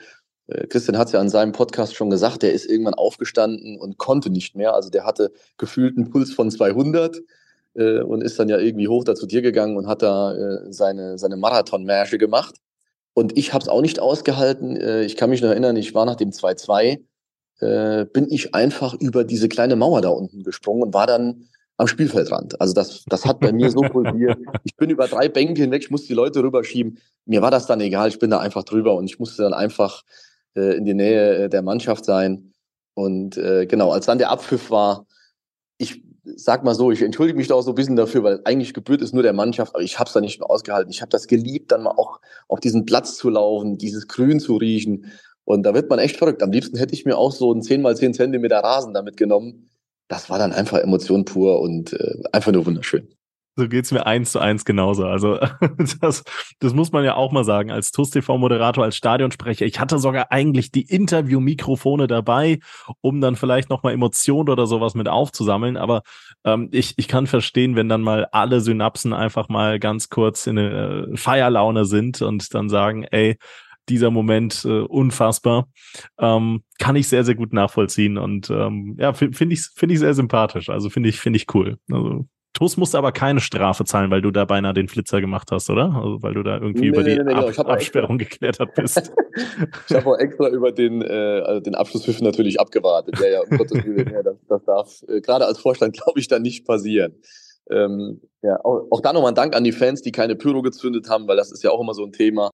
Äh, Christian hat es ja in seinem Podcast schon gesagt, der ist irgendwann aufgestanden und konnte nicht mehr. Also der hatte gefühlt einen Puls von 200 äh, und ist dann ja irgendwie hoch da zu dir gegangen und hat da äh, seine, seine Marathonmärsche gemacht. Und ich habe es auch nicht ausgehalten. Äh, ich kann mich noch erinnern, ich war nach dem 2-2, äh, bin ich einfach über diese kleine Mauer da unten gesprungen und war dann am Spielfeldrand. Also das, das hat bei mir so pulsiert. Ich bin über drei Bänke hinweg, ich musste die Leute rüberschieben. Mir war das dann egal, ich bin da einfach drüber und ich musste dann einfach äh, in die Nähe äh, der Mannschaft sein. Und äh, genau, als dann der Abpfiff war, sag mal so, ich entschuldige mich da auch so ein bisschen dafür, weil eigentlich gebührt ist nur der Mannschaft, aber ich habe es da nicht mehr ausgehalten. Ich habe das geliebt, dann mal auch auf diesen Platz zu laufen, dieses Grün zu riechen. Und da wird man echt verrückt. Am liebsten hätte ich mir auch so einen 10 mal 10 Zentimeter Rasen damit genommen. Das war dann einfach Emotion pur und äh, einfach nur wunderschön. So geht's mir eins zu eins genauso. Also das, das muss man ja auch mal sagen, als TUS-TV-Moderator, als Stadionsprecher. Ich hatte sogar eigentlich die Interview-Mikrofone dabei, um dann vielleicht nochmal Emotionen oder sowas mit aufzusammeln. Aber ähm, ich, ich kann verstehen, wenn dann mal alle Synapsen einfach mal ganz kurz in eine äh, Feierlaune sind und dann sagen, ey, dieser Moment äh, unfassbar. Ähm, kann ich sehr, sehr gut nachvollziehen und ähm, ja, finde find ich, finde ich sehr sympathisch. Also finde ich, finde ich cool. Also TUS musste aber keine Strafe zahlen, weil du da beinahe den Flitzer gemacht hast, oder? Also weil du da irgendwie nee, über die nee, nee, Ab genau. Absperrung geklettert bist. ich habe auch extra über den, äh, also den Abschlusspfiff natürlich abgewartet. Ja, ja, um Gottes Willen, ja, das, das darf äh, gerade als Vorstand, glaube ich, dann nicht passieren. Ähm, ja, auch, auch da nochmal ein Dank an die Fans, die keine Pyro gezündet haben, weil das ist ja auch immer so ein Thema.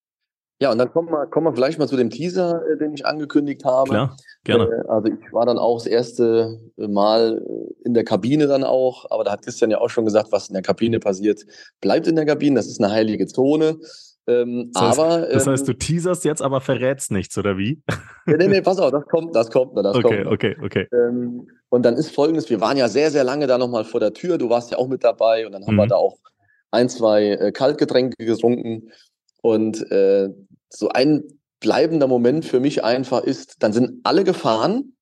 Ja, und dann kommen wir, kommen wir vielleicht mal zu dem Teaser, äh, den ich angekündigt habe. Klar, gerne. Äh, also ich war dann auch das erste Mal äh, in der Kabine dann auch, aber da hat Christian ja auch schon gesagt, was in der Kabine passiert, bleibt in der Kabine, das ist eine heilige Zone. Ähm, das heißt, aber, das heißt, ähm, du teaserst jetzt, aber verrätst nichts, oder wie? Nee, nee, nee, pass auf, das kommt, das kommt, das okay, kommt. Okay, okay, okay. Ähm, und dann ist folgendes, wir waren ja sehr, sehr lange da nochmal vor der Tür, du warst ja auch mit dabei und dann haben mhm. wir da auch ein, zwei äh, Kaltgetränke getrunken und äh, so ein bleibender Moment für mich einfach ist, dann sind alle gefahren,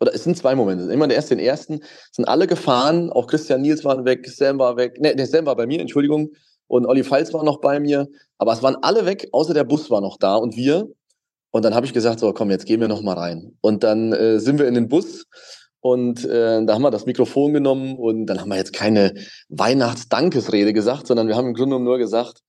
oder es sind zwei Momente, immer der erste, den ersten, sind alle gefahren, auch Christian Nils war weg, Sam war weg, ne, der Sam war bei mir, Entschuldigung, und Olli Pfalz war noch bei mir, aber es waren alle weg, außer der Bus war noch da und wir. Und dann habe ich gesagt, so komm, jetzt gehen wir noch mal rein. Und dann äh, sind wir in den Bus und äh, da haben wir das Mikrofon genommen und dann haben wir jetzt keine Weihnachtsdankesrede gesagt, sondern wir haben im Grunde nur gesagt,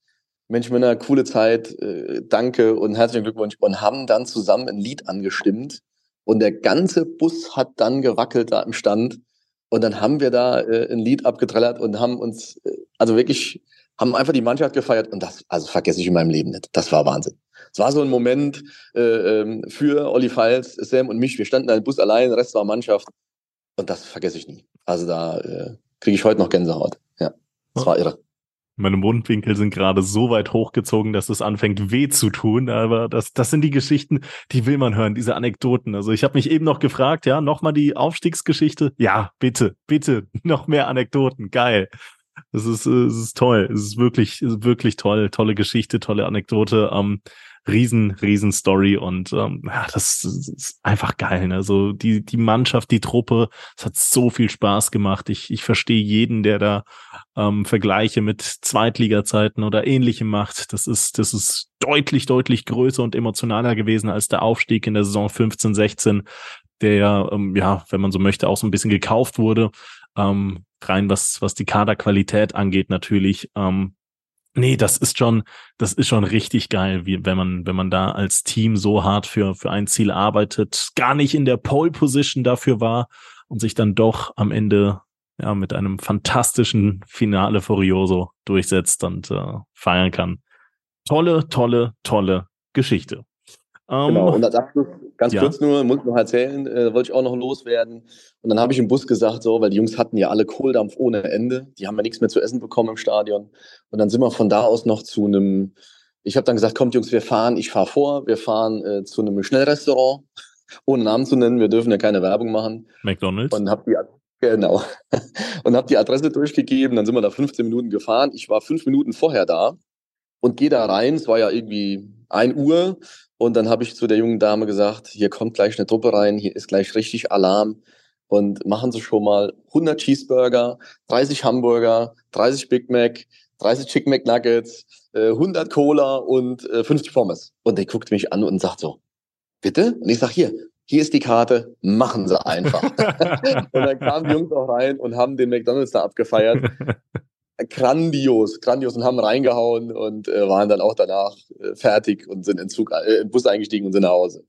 Mensch, Männer, coole Zeit, äh, danke und herzlichen Glückwunsch und haben dann zusammen ein Lied angestimmt und der ganze Bus hat dann gewackelt da im Stand und dann haben wir da äh, ein Lied abgetrellert und haben uns, äh, also wirklich, haben einfach die Mannschaft gefeiert und das, also vergesse ich in meinem Leben nicht. Das war Wahnsinn. Es war so ein Moment äh, ähm, für Olli Files, Sam und mich. Wir standen da im Bus allein, der Rest war Mannschaft und das vergesse ich nie. Also da kriege ich heute noch Gänsehaut. Ja, das war irre. Meine Mundwinkel sind gerade so weit hochgezogen, dass es anfängt weh zu tun. Aber das, das sind die Geschichten, die will man hören, diese Anekdoten. Also ich habe mich eben noch gefragt, ja, nochmal die Aufstiegsgeschichte. Ja, bitte, bitte, noch mehr Anekdoten. Geil. Es ist, es ist toll. Es ist wirklich, wirklich toll. Tolle Geschichte, tolle Anekdote. Ähm, riesen, riesen Story und ähm, ja, das, ist einfach geil. Ne? So die, die Mannschaft, die Truppe, es hat so viel Spaß gemacht. Ich, ich verstehe jeden, der da ähm, Vergleiche mit Zweitliga-Zeiten oder ähnlichem macht. Das ist, das ist deutlich, deutlich größer und emotionaler gewesen als der Aufstieg in der Saison 15, 16, der ja, ähm, ja, wenn man so möchte, auch so ein bisschen gekauft wurde. Ähm, rein was, was die Kaderqualität angeht, natürlich. Ähm, Nee, das ist schon, das ist schon richtig geil, wie, wenn man, wenn man da als Team so hart für, für ein Ziel arbeitet, gar nicht in der Pole Position dafür war und sich dann doch am Ende ja mit einem fantastischen Finale Furioso durchsetzt und äh, feiern kann. Tolle, tolle, tolle Geschichte. Genau, ähm, und als Abschluss, ganz ja. kurz nur, muss ich noch erzählen, äh, wollte ich auch noch loswerden. Und dann habe ich im Bus gesagt, so, weil die Jungs hatten ja alle Kohldampf ohne Ende. Die haben ja nichts mehr zu essen bekommen im Stadion. Und dann sind wir von da aus noch zu einem, ich habe dann gesagt, kommt Jungs, wir fahren, ich fahre vor, wir fahren äh, zu einem Schnellrestaurant, ohne Namen zu nennen, wir dürfen ja keine Werbung machen. McDonalds. Und habe die Genau. Und habe die Adresse durchgegeben, dann sind wir da 15 Minuten gefahren. Ich war fünf Minuten vorher da und gehe da rein. Es war ja irgendwie ein Uhr. Und dann habe ich zu der jungen Dame gesagt, hier kommt gleich eine Truppe rein, hier ist gleich richtig Alarm. Und machen Sie schon mal 100 Cheeseburger, 30 Hamburger, 30 Big Mac, 30 Chicken McNuggets, 100 äh, Cola und 50 äh, Pommes. Und der guckt mich an und sagt so, bitte? Und ich sag hier, hier ist die Karte, machen Sie einfach. und dann kamen die Jungs auch rein und haben den McDonalds da abgefeiert. grandios, grandios und haben reingehauen und äh, waren dann auch danach äh, fertig und sind in Zug, äh, Bus eingestiegen und sind nach Hause.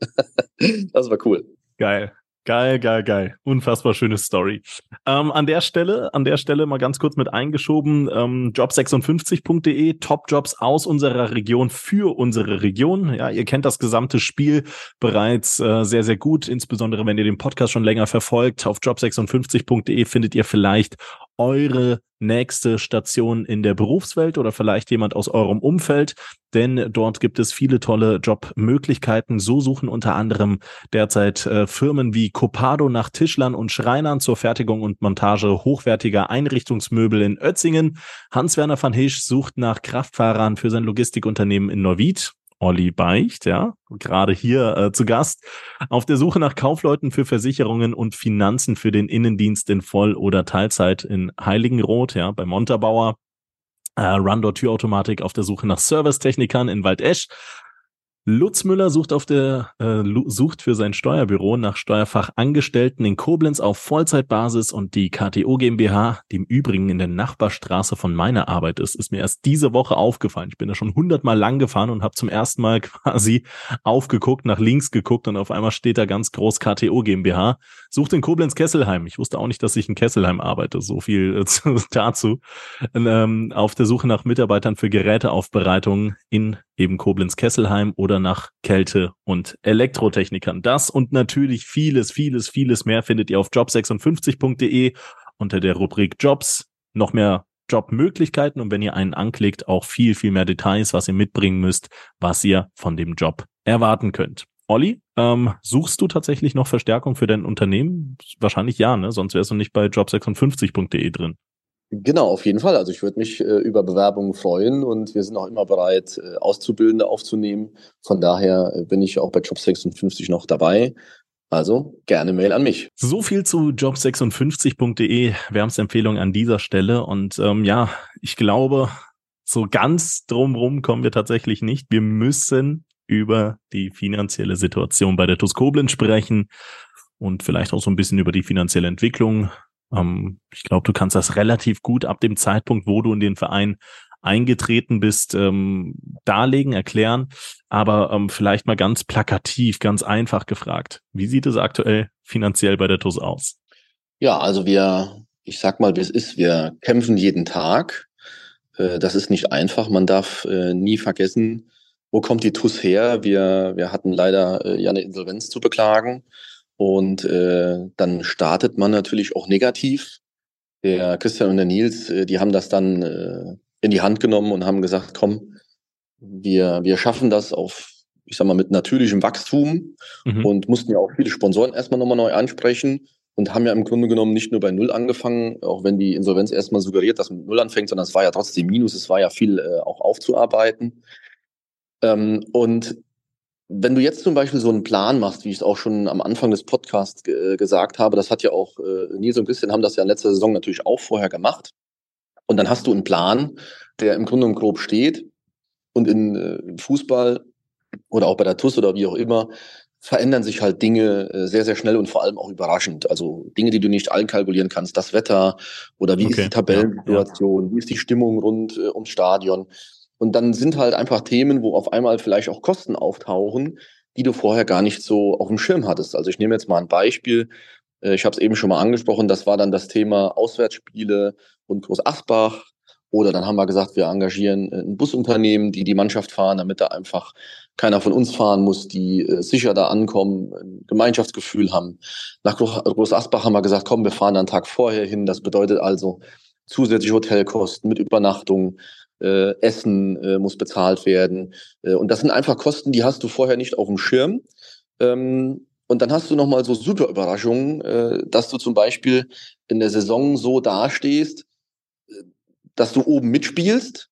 das war cool. Geil. Geil, geil, geil. Unfassbar schöne Story. Ähm, an der Stelle, an der Stelle mal ganz kurz mit eingeschoben, ähm, job56.de, Top-Jobs aus unserer Region für unsere Region. Ja, ihr kennt das gesamte Spiel bereits äh, sehr, sehr gut, insbesondere wenn ihr den Podcast schon länger verfolgt. Auf job56.de findet ihr vielleicht eure nächste Station in der Berufswelt oder vielleicht jemand aus eurem Umfeld, denn dort gibt es viele tolle Jobmöglichkeiten. So suchen unter anderem derzeit äh, Firmen wie Copado nach Tischlern und Schreinern zur Fertigung und Montage hochwertiger Einrichtungsmöbel in Ötzingen. Hans-Werner van Hisch sucht nach Kraftfahrern für sein Logistikunternehmen in Neuwied. Olli Beicht, ja, gerade hier äh, zu Gast, auf der Suche nach Kaufleuten für Versicherungen und Finanzen für den Innendienst in Voll- oder Teilzeit in Heiligenroth, ja, bei Montabauer. Äh, Rundor Türautomatik auf der Suche nach Servicetechnikern in Waldesch Lutz Müller sucht auf der äh, sucht für sein Steuerbüro nach Steuerfachangestellten in Koblenz auf Vollzeitbasis und die KTO GmbH, die im Übrigen in der Nachbarstraße von meiner Arbeit ist, ist mir erst diese Woche aufgefallen. Ich bin da schon hundertmal lang gefahren und habe zum ersten Mal quasi aufgeguckt, nach links geguckt und auf einmal steht da ganz groß KTO GmbH. Sucht in Koblenz Kesselheim. Ich wusste auch nicht, dass ich in Kesselheim arbeite. So viel äh, dazu. Und, ähm, auf der Suche nach Mitarbeitern für Geräteaufbereitung in eben Koblenz-Kesselheim oder nach Kälte- und Elektrotechnikern. Das und natürlich vieles, vieles, vieles mehr findet ihr auf job56.de unter der Rubrik Jobs. Noch mehr Jobmöglichkeiten und wenn ihr einen anklickt, auch viel, viel mehr Details, was ihr mitbringen müsst, was ihr von dem Job erwarten könnt. Olli, ähm, suchst du tatsächlich noch Verstärkung für dein Unternehmen? Wahrscheinlich ja, ne? Sonst wärst du nicht bei job56.de drin. Genau, auf jeden Fall. Also ich würde mich äh, über Bewerbungen freuen und wir sind auch immer bereit, äh, Auszubildende aufzunehmen. Von daher äh, bin ich auch bei Job 56 noch dabei. Also gerne Mail an mich. So viel zu job56.de. Wärmsempfehlung an dieser Stelle. Und ähm, ja, ich glaube, so ganz drumrum kommen wir tatsächlich nicht. Wir müssen über die finanzielle Situation bei der TUS Koblenz sprechen und vielleicht auch so ein bisschen über die finanzielle Entwicklung ähm, ich glaube, du kannst das relativ gut ab dem Zeitpunkt, wo du in den Verein eingetreten bist, ähm, darlegen, erklären. Aber ähm, vielleicht mal ganz plakativ, ganz einfach gefragt. Wie sieht es aktuell finanziell bei der TUS aus? Ja, also wir, ich sag mal, wie es ist, wir kämpfen jeden Tag. Äh, das ist nicht einfach. Man darf äh, nie vergessen, wo kommt die TUS her? Wir, wir hatten leider äh, ja eine Insolvenz zu beklagen. Und äh, dann startet man natürlich auch negativ. Der Christian und der Nils, äh, die haben das dann äh, in die Hand genommen und haben gesagt, komm, wir, wir schaffen das auf, ich sag mal, mit natürlichem Wachstum mhm. und mussten ja auch viele Sponsoren erstmal nochmal neu ansprechen und haben ja im Grunde genommen nicht nur bei Null angefangen, auch wenn die Insolvenz erstmal suggeriert, dass man mit Null anfängt, sondern es war ja trotzdem Minus, es war ja viel äh, auch aufzuarbeiten. Ähm, und wenn du jetzt zum Beispiel so einen Plan machst, wie ich es auch schon am Anfang des Podcasts äh, gesagt habe, das hat ja auch äh, Nils und Christian haben das ja in letzter Saison natürlich auch vorher gemacht. Und dann hast du einen Plan, der im Grunde grob steht. Und in äh, Fußball oder auch bei der TUS oder wie auch immer verändern sich halt Dinge äh, sehr, sehr schnell und vor allem auch überraschend. Also Dinge, die du nicht allen kalkulieren kannst. Das Wetter oder wie okay. ist die Tabellensituation, ja, ja. wie ist die Stimmung rund äh, ums Stadion. Und dann sind halt einfach Themen, wo auf einmal vielleicht auch Kosten auftauchen, die du vorher gar nicht so auf dem Schirm hattest. Also ich nehme jetzt mal ein Beispiel. Äh, ich habe es eben schon mal angesprochen. Das war dann das Thema Auswärtsspiele und Groß Asbach. Oder dann haben wir gesagt, wir engagieren äh, ein Busunternehmen, die die Mannschaft fahren, damit da einfach keiner von uns fahren muss, die äh, sicher da ankommen, ein Gemeinschaftsgefühl haben. Nach Groß Asbach haben wir gesagt, komm, wir fahren einen Tag vorher hin. Das bedeutet also zusätzliche Hotelkosten mit Übernachtung, äh, Essen äh, muss bezahlt werden. Äh, und das sind einfach Kosten, die hast du vorher nicht auf dem Schirm. Ähm, Und dann hast du nochmal so super Überraschungen, äh, dass du zum Beispiel in der Saison so dastehst, äh, dass du oben mitspielst,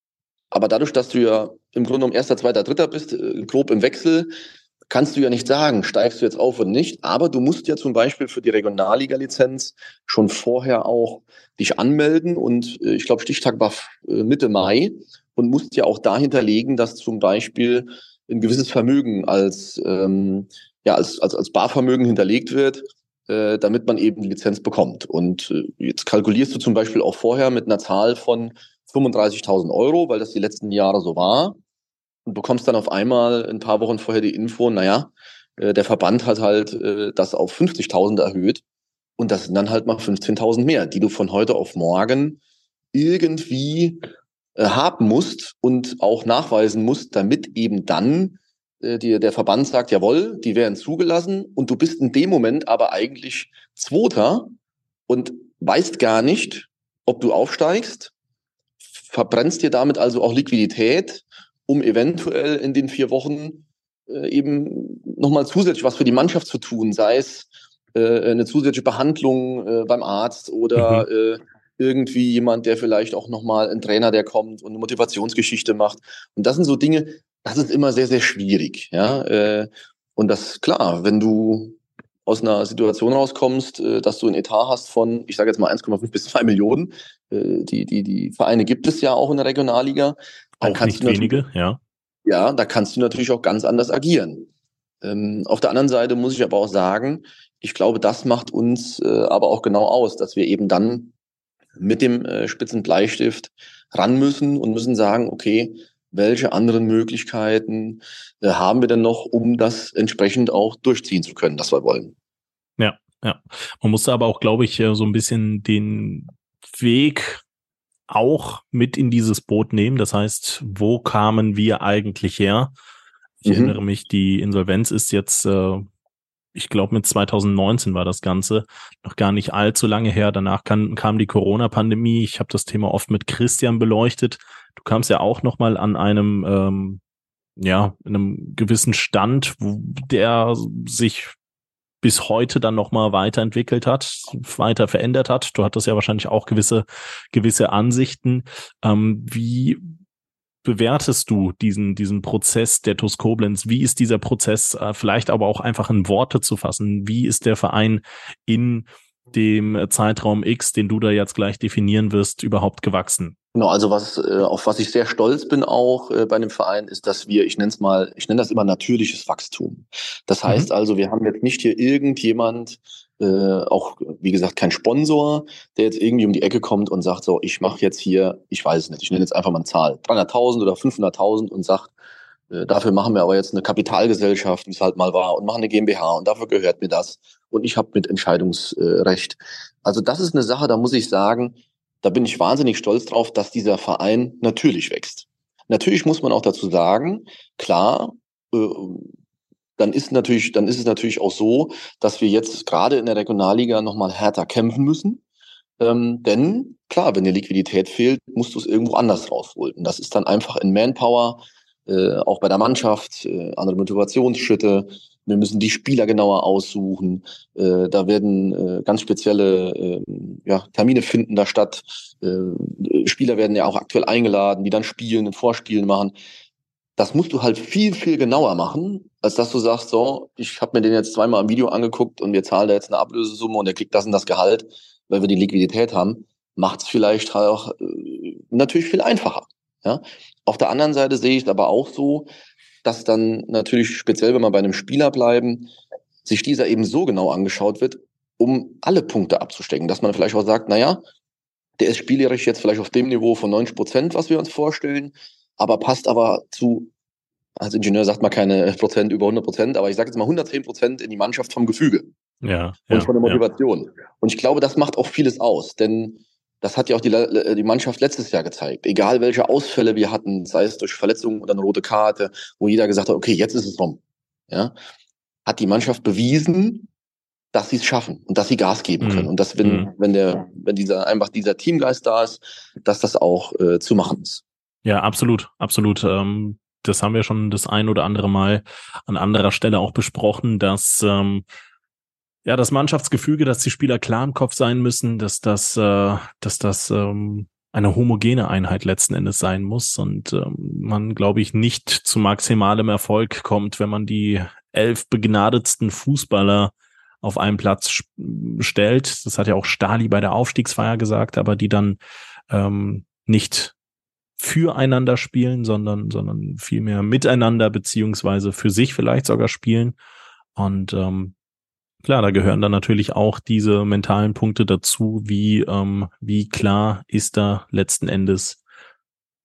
aber dadurch, dass du ja im Grunde um erster, zweiter, dritter bist, äh, grob im Wechsel, kannst du ja nicht sagen, steigst du jetzt auf oder nicht. Aber du musst ja zum Beispiel für die Regionalliga-Lizenz schon vorher auch dich anmelden. Und äh, ich glaube, Stichtag war äh, Mitte Mai und musst ja auch dahinter legen, dass zum Beispiel ein gewisses Vermögen als, ähm, ja, als, als, als Barvermögen hinterlegt wird, äh, damit man eben die Lizenz bekommt. Und äh, jetzt kalkulierst du zum Beispiel auch vorher mit einer Zahl von 35.000 Euro, weil das die letzten Jahre so war. Und bekommst dann auf einmal ein paar Wochen vorher die Info, naja, äh, der Verband hat halt äh, das auf 50.000 erhöht. Und das sind dann halt mal 15.000 mehr, die du von heute auf morgen irgendwie äh, haben musst und auch nachweisen musst, damit eben dann äh, dir der Verband sagt, jawohl, die werden zugelassen und du bist in dem Moment aber eigentlich Zweiter und weißt gar nicht, ob du aufsteigst, verbrennst dir damit also auch Liquidität, um eventuell in den vier Wochen äh, eben nochmal zusätzlich was für die Mannschaft zu tun, sei es äh, eine zusätzliche Behandlung äh, beim Arzt oder mhm. äh, irgendwie jemand, der vielleicht auch nochmal ein Trainer, der kommt und eine Motivationsgeschichte macht. Und das sind so Dinge, das ist immer sehr, sehr schwierig. Ja? Äh, und das klar, wenn du aus einer Situation rauskommst, äh, dass du ein Etat hast von, ich sage jetzt mal 1,5 bis 2 Millionen. Äh, die, die, die Vereine gibt es ja auch in der Regionalliga. Dann auch nicht wenige, ja. Ja, da kannst du natürlich auch ganz anders agieren. Ähm, auf der anderen Seite muss ich aber auch sagen, ich glaube, das macht uns äh, aber auch genau aus, dass wir eben dann mit dem äh, spitzen Bleistift ran müssen und müssen sagen, okay, welche anderen Möglichkeiten äh, haben wir denn noch, um das entsprechend auch durchziehen zu können, das wir wollen. Ja, ja. Man musste aber auch, glaube ich, so ein bisschen den Weg auch mit in dieses Boot nehmen. Das heißt, wo kamen wir eigentlich her? Ich mhm. erinnere mich, die Insolvenz ist jetzt äh, ich glaube mit 2019 war das Ganze, noch gar nicht allzu lange her. Danach kam, kam die Corona-Pandemie. Ich habe das Thema oft mit Christian beleuchtet. Du kamst ja auch noch mal an einem, ähm, ja, in einem gewissen Stand, wo der sich bis heute dann noch mal weiterentwickelt hat, weiter verändert hat. Du hattest ja wahrscheinlich auch gewisse gewisse Ansichten. Ähm, wie bewertest du diesen, diesen Prozess der TuS Koblenz? Wie ist dieser Prozess äh, vielleicht aber auch einfach in Worte zu fassen? Wie ist der Verein in dem Zeitraum X, den du da jetzt gleich definieren wirst, überhaupt gewachsen? Genau, also was, äh, auf was ich sehr stolz bin auch äh, bei dem Verein, ist, dass wir, ich nenne es mal, ich nenne das immer natürliches Wachstum. Das heißt mhm. also, wir haben jetzt nicht hier irgendjemand, äh, auch wie gesagt kein Sponsor, der jetzt irgendwie um die Ecke kommt und sagt so, ich mache jetzt hier, ich weiß es nicht, ich nenne jetzt einfach mal eine Zahl, 300.000 oder 500.000 und sagt, äh, dafür machen wir aber jetzt eine Kapitalgesellschaft, wie es halt mal war, und machen eine GmbH und dafür gehört mir das und ich habe mit Entscheidungsrecht. Also das ist eine Sache, da muss ich sagen, da bin ich wahnsinnig stolz drauf, dass dieser Verein natürlich wächst. Natürlich muss man auch dazu sagen, klar, äh, dann ist natürlich, dann ist es natürlich auch so, dass wir jetzt gerade in der Regionalliga nochmal härter kämpfen müssen. Ähm, denn klar, wenn dir Liquidität fehlt, musst du es irgendwo anders rausholen. Das ist dann einfach in Manpower, äh, auch bei der Mannschaft, äh, andere Motivationsschritte. Wir müssen die Spieler genauer aussuchen. Äh, da werden äh, ganz spezielle äh, ja, Termine finden da statt. Äh, Spieler werden ja auch aktuell eingeladen, die dann spielen und Vorspielen machen das musst du halt viel, viel genauer machen, als dass du sagst, so, ich habe mir den jetzt zweimal im Video angeguckt und wir zahlen da jetzt eine Ablösesumme und er kriegt das und das Gehalt, weil wir die Liquidität haben, macht es vielleicht auch natürlich viel einfacher. Ja? Auf der anderen Seite sehe ich es aber auch so, dass dann natürlich speziell, wenn wir bei einem Spieler bleiben, sich dieser eben so genau angeschaut wird, um alle Punkte abzustecken, dass man vielleicht auch sagt, naja, der ist spielerisch jetzt vielleicht auf dem Niveau von 90 Prozent, was wir uns vorstellen, aber passt aber zu, als Ingenieur sagt man keine Prozent über 100 Prozent, aber ich sage jetzt mal 110 Prozent in die Mannschaft vom Gefüge. Ja. Und ja, von der Motivation. Ja. Und ich glaube, das macht auch vieles aus, denn das hat ja auch die, die Mannschaft letztes Jahr gezeigt. Egal welche Ausfälle wir hatten, sei es durch Verletzungen oder eine rote Karte, wo jeder gesagt hat, okay, jetzt ist es rum. Ja, hat die Mannschaft bewiesen, dass sie es schaffen und dass sie Gas geben mhm. können. Und dass, wenn, mhm. wenn der, wenn dieser einfach dieser Teamgeist da ist, dass das auch äh, zu machen ist. Ja, absolut, absolut. Ähm, das haben wir schon das ein oder andere Mal an anderer Stelle auch besprochen, dass ähm, ja, das Mannschaftsgefüge, dass die Spieler klar im Kopf sein müssen, dass das, äh, dass das ähm, eine homogene Einheit letzten Endes sein muss und ähm, man, glaube ich, nicht zu maximalem Erfolg kommt, wenn man die elf begnadetsten Fußballer auf einen Platz stellt. Das hat ja auch Stali bei der Aufstiegsfeier gesagt, aber die dann ähm, nicht füreinander spielen, sondern, sondern vielmehr miteinander beziehungsweise für sich vielleicht sogar spielen. Und ähm, klar, da gehören dann natürlich auch diese mentalen Punkte dazu, wie, ähm, wie klar ist da letzten Endes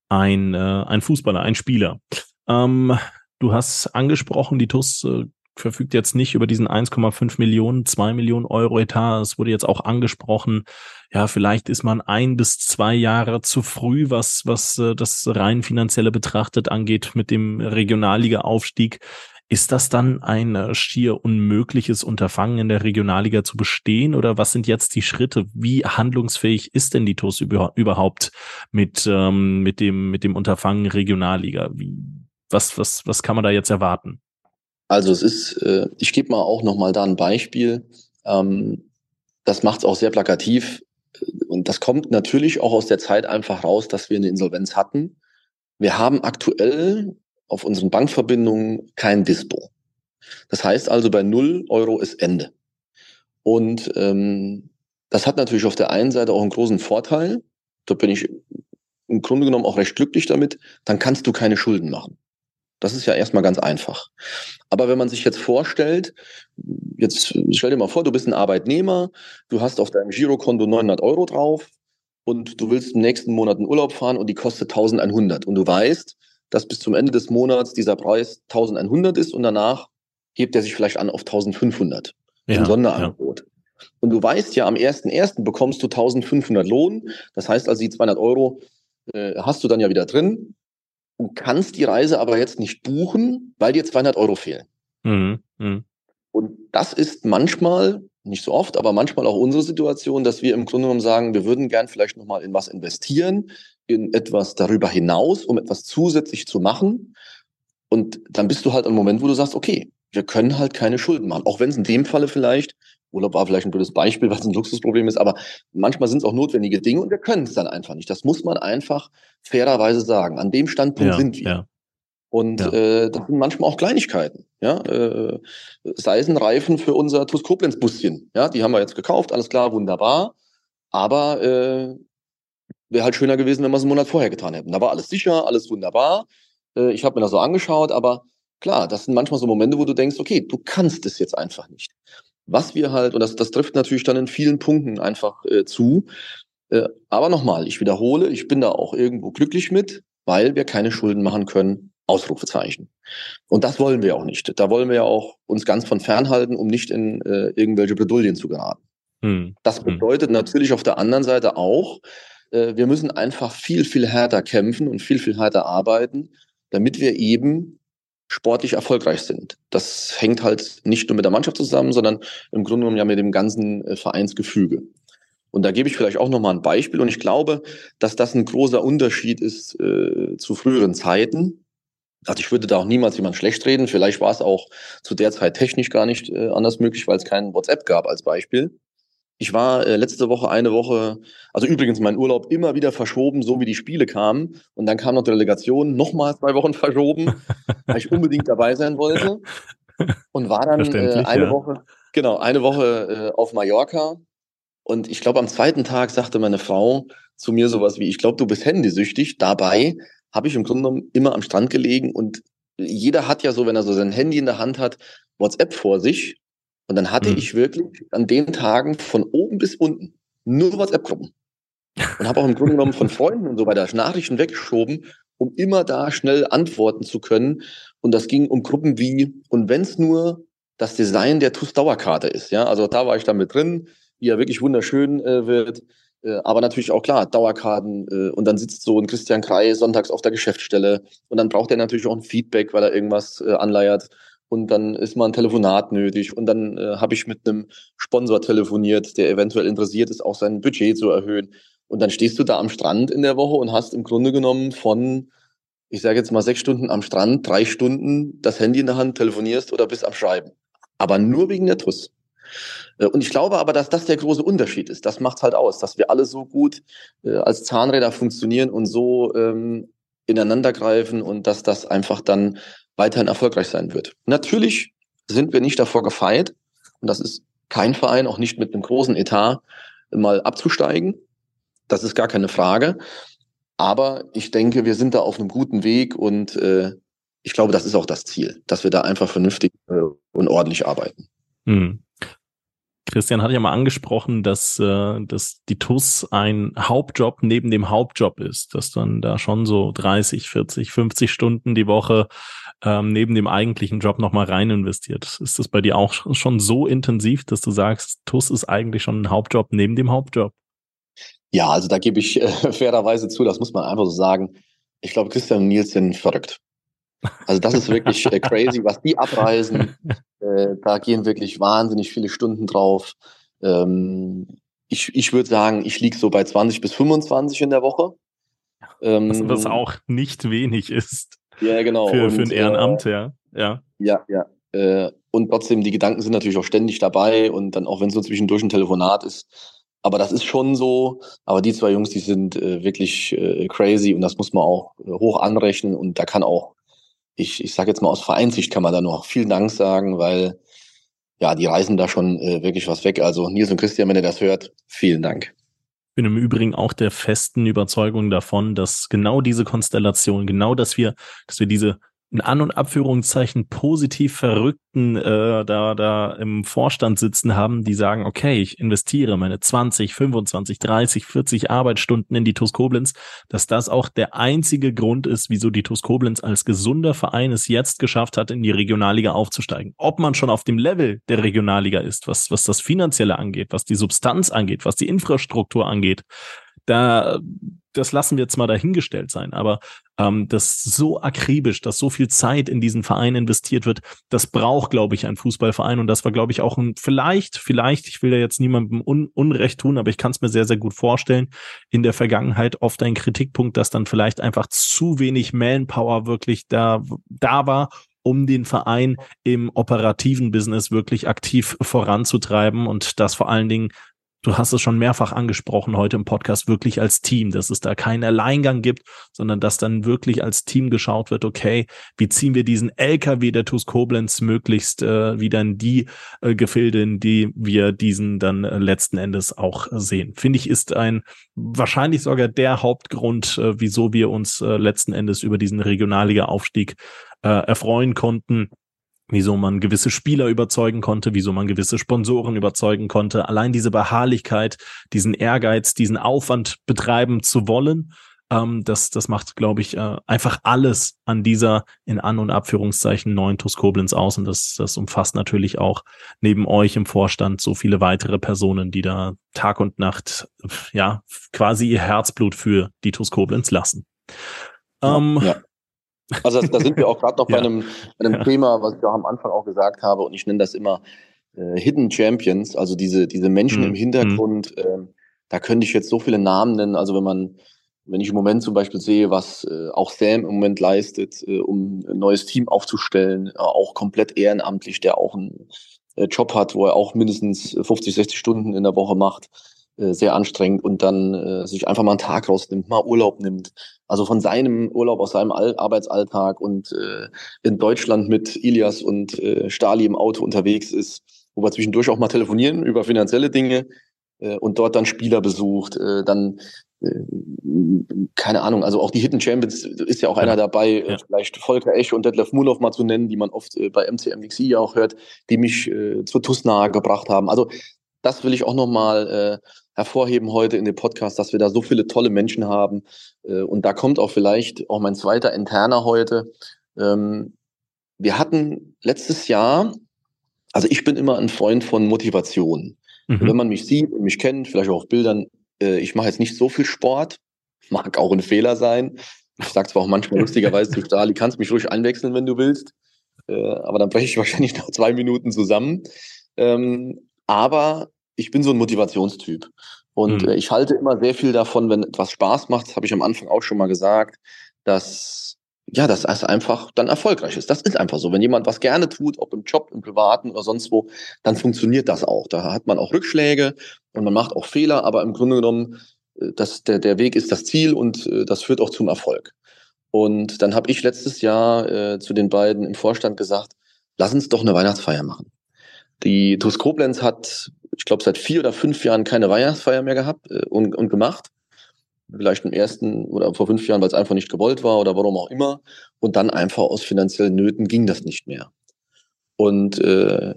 ein, äh, ein Fußballer, ein Spieler. Ähm, du hast angesprochen, die TUS äh, verfügt jetzt nicht über diesen 1,5 Millionen, 2 Millionen Euro Etat. Es wurde jetzt auch angesprochen, ja, vielleicht ist man ein bis zwei Jahre zu früh, was, was äh, das rein finanzielle betrachtet angeht mit dem Regionalliga-Aufstieg. Ist das dann ein äh, schier unmögliches Unterfangen in der Regionalliga zu bestehen oder was sind jetzt die Schritte? Wie handlungsfähig ist denn die TUS überhaupt mit, ähm, mit, dem, mit dem Unterfangen Regionalliga? Wie, was, was, was kann man da jetzt erwarten? Also es ist, äh, ich gebe mal auch nochmal da ein Beispiel. Ähm, das macht es auch sehr plakativ. Und das kommt natürlich auch aus der Zeit einfach raus, dass wir eine Insolvenz hatten. Wir haben aktuell auf unseren Bankverbindungen kein Dispo. Das heißt also, bei null Euro ist Ende. Und ähm, das hat natürlich auf der einen Seite auch einen großen Vorteil. Da bin ich im Grunde genommen auch recht glücklich damit. Dann kannst du keine Schulden machen. Das ist ja erstmal ganz einfach. Aber wenn man sich jetzt vorstellt, jetzt stell dir mal vor, du bist ein Arbeitnehmer, du hast auf deinem Girokonto 900 Euro drauf und du willst im nächsten Monat in Urlaub fahren und die kostet 1100 und du weißt, dass bis zum Ende des Monats dieser Preis 1100 ist und danach hebt er sich vielleicht an auf 1500. Ja, ein Sonderangebot. Ja. Und du weißt ja, am 1.1. bekommst du 1500 Lohn. Das heißt also, die 200 Euro äh, hast du dann ja wieder drin und kannst die Reise aber jetzt nicht buchen, weil dir 200 Euro fehlen. Mhm. Mhm. Und das ist manchmal, nicht so oft, aber manchmal auch unsere Situation, dass wir im Grunde genommen sagen, wir würden gern vielleicht nochmal in was investieren, in etwas darüber hinaus, um etwas zusätzlich zu machen. Und dann bist du halt am Moment, wo du sagst, okay, wir können halt keine Schulden machen. Auch wenn es in dem Falle vielleicht, Urlaub war vielleicht ein blödes Beispiel, weil es ein Luxusproblem ist, aber manchmal sind es auch notwendige Dinge und wir können es dann einfach nicht. Das muss man einfach fairerweise sagen. An dem Standpunkt ja, sind wir. Ja. Und ja. äh, das sind manchmal auch Kleinigkeiten. Ja, äh, sei es ein Reifen für unser TUS Koblenz Buschen. Ja, die haben wir jetzt gekauft, alles klar, wunderbar. Aber äh, Wäre halt schöner gewesen, wenn wir es einen Monat vorher getan hätten. Da war alles sicher, alles wunderbar. Äh, ich habe mir das so angeschaut, aber klar, das sind manchmal so Momente, wo du denkst, okay, du kannst es jetzt einfach nicht. Was wir halt, und das, das trifft natürlich dann in vielen Punkten einfach äh, zu. Äh, aber nochmal, ich wiederhole, ich bin da auch irgendwo glücklich mit, weil wir keine Schulden machen können. Ausrufezeichen. Und das wollen wir auch nicht. Da wollen wir ja auch uns ganz von fernhalten, um nicht in äh, irgendwelche Bredouillen zu geraten. Hm. Das hm. bedeutet hm. natürlich auf der anderen Seite auch, äh, wir müssen einfach viel, viel härter kämpfen und viel, viel härter arbeiten, damit wir eben sportlich erfolgreich sind. Das hängt halt nicht nur mit der Mannschaft zusammen, sondern im Grunde genommen ja mit dem ganzen äh, Vereinsgefüge. Und da gebe ich vielleicht auch nochmal ein Beispiel. Und ich glaube, dass das ein großer Unterschied ist äh, zu früheren Zeiten. Also ich würde da auch niemals jemand schlecht reden. Vielleicht war es auch zu der Zeit technisch gar nicht äh, anders möglich, weil es keinen WhatsApp gab als Beispiel. Ich war äh, letzte Woche eine Woche, also übrigens mein Urlaub immer wieder verschoben, so wie die Spiele kamen. Und dann kam noch die Delegation, nochmal zwei Wochen verschoben, weil ich unbedingt dabei sein wollte. Und war dann äh, eine ja. Woche, genau, eine Woche äh, auf Mallorca. Und ich glaube, am zweiten Tag sagte meine Frau zu mir sowas wie, ich glaube, du bist handysüchtig. Dabei habe ich im Grunde genommen immer am Strand gelegen und jeder hat ja so, wenn er so sein Handy in der Hand hat, WhatsApp vor sich und dann hatte mhm. ich wirklich an den Tagen von oben bis unten nur WhatsApp-Gruppen. Und habe auch im Grunde genommen von Freunden und so weiter Nachrichten weggeschoben, um immer da schnell antworten zu können. Und das ging um Gruppen wie, und wenn es nur das Design der TUS-Dauerkarte ist, ja, also da war ich dann mit drin, wie er wirklich wunderschön äh, wird. Äh, aber natürlich auch klar, Dauerkarten äh, und dann sitzt so ein Christian Krei sonntags auf der Geschäftsstelle und dann braucht er natürlich auch ein Feedback, weil er irgendwas äh, anleiert und dann ist mal ein Telefonat nötig und dann äh, habe ich mit einem Sponsor telefoniert, der eventuell interessiert ist, auch sein Budget zu erhöhen. Und dann stehst du da am Strand in der Woche und hast im Grunde genommen von, ich sage jetzt mal sechs Stunden am Strand, drei Stunden das Handy in der Hand, telefonierst oder bist am Schreiben. Aber nur wegen der TUS. Äh, und ich glaube aber, dass das der große Unterschied ist. Das macht halt aus, dass wir alle so gut äh, als Zahnräder funktionieren und so ähm, ineinander greifen und dass das einfach dann weiterhin erfolgreich sein wird. Natürlich sind wir nicht davor gefeit, und das ist kein Verein, auch nicht mit einem großen Etat, mal abzusteigen. Das ist gar keine Frage. Aber ich denke, wir sind da auf einem guten Weg und äh, ich glaube, das ist auch das Ziel, dass wir da einfach vernünftig äh, und ordentlich arbeiten. Hm. Christian hat ja mal angesprochen, dass, äh, dass die TUS ein Hauptjob neben dem Hauptjob ist, dass dann da schon so 30, 40, 50 Stunden die Woche ähm, neben dem eigentlichen Job nochmal rein investiert. Ist das bei dir auch schon so intensiv, dass du sagst, TUS ist eigentlich schon ein Hauptjob neben dem Hauptjob? Ja, also da gebe ich äh, fairerweise zu, das muss man einfach so sagen. Ich glaube, Christian und Nils sind verrückt. Also das ist wirklich äh, crazy, was die abreisen. Äh, da gehen wirklich wahnsinnig viele Stunden drauf. Ähm, ich ich würde sagen, ich liege so bei 20 bis 25 in der Woche. Ähm, was, was auch nicht wenig ist. Ja, genau. Für, und, für ein Ehrenamt, äh, ja. Ja, ja. ja äh, und trotzdem, die Gedanken sind natürlich auch ständig dabei und dann auch wenn es so zwischendurch ein Telefonat ist. Aber das ist schon so. Aber die zwei Jungs, die sind äh, wirklich äh, crazy und das muss man auch hoch anrechnen und da kann auch ich, ich sage jetzt mal aus Vereinssicht kann man da noch vielen Dank sagen, weil ja, die reisen da schon äh, wirklich was weg. Also Nils und Christian, wenn ihr das hört, vielen Dank. Ich bin im Übrigen auch der festen Überzeugung davon, dass genau diese Konstellation, genau, dass wir, dass wir diese in An- und Abführungszeichen positiv Verrückten äh, da, da im Vorstand sitzen haben, die sagen, okay, ich investiere meine 20, 25, 30, 40 Arbeitsstunden in die TuS Koblenz, dass das auch der einzige Grund ist, wieso die TuS Koblenz als gesunder Verein es jetzt geschafft hat, in die Regionalliga aufzusteigen. Ob man schon auf dem Level der Regionalliga ist, was, was das Finanzielle angeht, was die Substanz angeht, was die Infrastruktur angeht, da das lassen wir jetzt mal dahingestellt sein, aber ähm, das so akribisch, dass so viel Zeit in diesen Verein investiert wird, das braucht, glaube ich, ein Fußballverein. Und das war, glaube ich, auch ein vielleicht, vielleicht, ich will ja jetzt niemandem un Unrecht tun, aber ich kann es mir sehr, sehr gut vorstellen, in der Vergangenheit oft ein Kritikpunkt, dass dann vielleicht einfach zu wenig Manpower wirklich da, da war, um den Verein im operativen Business wirklich aktiv voranzutreiben und das vor allen Dingen du hast es schon mehrfach angesprochen heute im Podcast, wirklich als Team, dass es da keinen Alleingang gibt, sondern dass dann wirklich als Team geschaut wird, okay, wie ziehen wir diesen LKW der TuS Koblenz möglichst äh, wieder in die äh, Gefilde, in die wir diesen dann äh, letzten Endes auch sehen. Finde ich, ist ein wahrscheinlich sogar der Hauptgrund, äh, wieso wir uns äh, letzten Endes über diesen Regionalliga-Aufstieg äh, erfreuen konnten wieso man gewisse Spieler überzeugen konnte, wieso man gewisse Sponsoren überzeugen konnte. Allein diese Beharrlichkeit, diesen Ehrgeiz, diesen Aufwand betreiben zu wollen, ähm, das, das macht, glaube ich, äh, einfach alles an dieser in An- und Abführungszeichen neuen TuS Koblenz aus. Und das, das umfasst natürlich auch neben euch im Vorstand so viele weitere Personen, die da Tag und Nacht, ja, quasi ihr Herzblut für die TuS Koblenz lassen. Ähm, ja. Also da sind wir auch gerade noch ja. bei einem, bei einem ja. Thema, was ich auch am Anfang auch gesagt habe, und ich nenne das immer äh, Hidden Champions, also diese, diese Menschen mhm. im Hintergrund. Äh, da könnte ich jetzt so viele Namen nennen. Also wenn man, wenn ich im Moment zum Beispiel sehe, was äh, auch Sam im Moment leistet, äh, um ein neues Team aufzustellen, äh, auch komplett ehrenamtlich, der auch einen äh, Job hat, wo er auch mindestens 50, 60 Stunden in der Woche macht sehr anstrengend und dann äh, sich einfach mal einen Tag rausnimmt, mal Urlaub nimmt. Also von seinem Urlaub aus seinem All Arbeitsalltag und äh, in Deutschland mit Ilias und äh, Stali im Auto unterwegs ist, wo wir zwischendurch auch mal telefonieren über finanzielle Dinge äh, und dort dann Spieler besucht, äh, dann äh, keine Ahnung, also auch die Hidden Champions ist ja auch ja. einer dabei, äh, ja. vielleicht Volker Esch und Detlef Mulov mal zu nennen, die man oft äh, bei MCMXI ja auch hört, die mich äh, zur TUS nahe gebracht haben. Also das will ich auch nochmal äh, hervorheben heute in dem Podcast, dass wir da so viele tolle Menschen haben. Äh, und da kommt auch vielleicht auch mein zweiter interner heute. Ähm, wir hatten letztes Jahr, also ich bin immer ein Freund von Motivation. Mhm. Wenn man mich sieht und mich kennt, vielleicht auch auf Bildern, äh, ich mache jetzt nicht so viel Sport, mag auch ein Fehler sein. Ich sage zwar auch manchmal lustigerweise zu Stali, kannst mich ruhig einwechseln, wenn du willst. Äh, aber dann breche ich wahrscheinlich nach zwei Minuten zusammen. Ähm, aber ich bin so ein Motivationstyp. Und mhm. ich halte immer sehr viel davon, wenn etwas Spaß macht, das habe ich am Anfang auch schon mal gesagt, dass ja, dass es einfach dann erfolgreich ist. Das ist einfach so. Wenn jemand was gerne tut, ob im Job, im Privaten oder sonst wo, dann funktioniert das auch. Da hat man auch Rückschläge und man macht auch Fehler, aber im Grunde genommen, äh, das, der, der Weg ist das Ziel und äh, das führt auch zum Erfolg. Und dann habe ich letztes Jahr äh, zu den beiden im Vorstand gesagt, lass uns doch eine Weihnachtsfeier machen. Die TUS Koblenz hat, ich glaube, seit vier oder fünf Jahren keine Weihnachtsfeier mehr gehabt äh, und, und gemacht vielleicht im ersten oder vor fünf Jahren, weil es einfach nicht gewollt war oder warum auch immer. Und dann einfach aus finanziellen Nöten ging das nicht mehr. Und äh,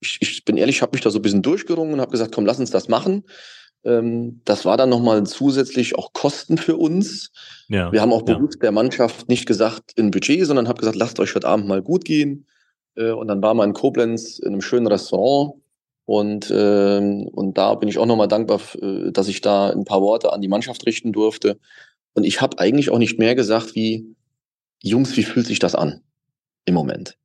ich, ich bin ehrlich, ich habe mich da so ein bisschen durchgerungen und habe gesagt, komm, lass uns das machen. Ähm, das war dann nochmal zusätzlich auch Kosten für uns. Ja, Wir haben auch bewusst ja. der Mannschaft nicht gesagt in Budget, sondern habe gesagt, lasst euch heute Abend mal gut gehen. Äh, und dann war man in Koblenz in einem schönen Restaurant und, ähm, und da bin ich auch nochmal dankbar, äh, dass ich da ein paar Worte an die Mannschaft richten durfte. Und ich habe eigentlich auch nicht mehr gesagt wie, Jungs, wie fühlt sich das an im Moment?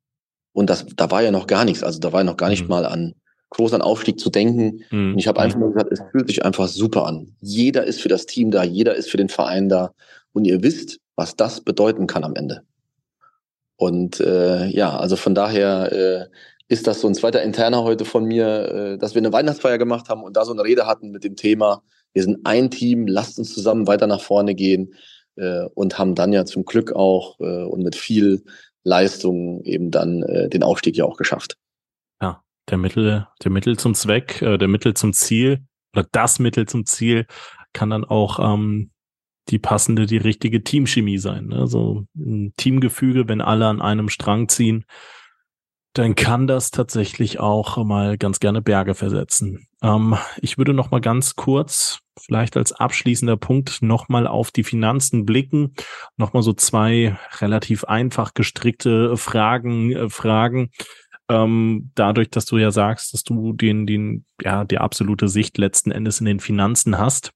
Und das, da war ja noch gar nichts. Also da war ja noch gar nicht mhm. mal an groß an Aufstieg zu denken. Mhm. Und ich habe einfach nur gesagt, es fühlt sich einfach super an. Jeder ist für das Team da, jeder ist für den Verein da. Und ihr wisst, was das bedeuten kann am Ende. Und äh, ja, also von daher äh, ist das so ein zweiter interner heute von mir, äh, dass wir eine Weihnachtsfeier gemacht haben und da so eine Rede hatten mit dem Thema, wir sind ein Team, lasst uns zusammen weiter nach vorne gehen äh, und haben dann ja zum Glück auch äh, und mit viel Leistung eben dann den Aufstieg ja auch geschafft. Ja, der Mittel, der Mittel zum Zweck, der Mittel zum Ziel oder das Mittel zum Ziel kann dann auch ähm, die passende, die richtige Teamchemie sein. Ne? Ein Teamgefüge, wenn alle an einem Strang ziehen, dann kann das tatsächlich auch mal ganz gerne Berge versetzen. Ähm, ich würde noch mal ganz kurz, vielleicht als abschließender Punkt, noch mal auf die Finanzen blicken, noch mal so zwei relativ einfach gestrickte Fragen äh, fragen. Ähm, dadurch, dass du ja sagst, dass du den, den, ja, die absolute Sicht letzten Endes in den Finanzen hast,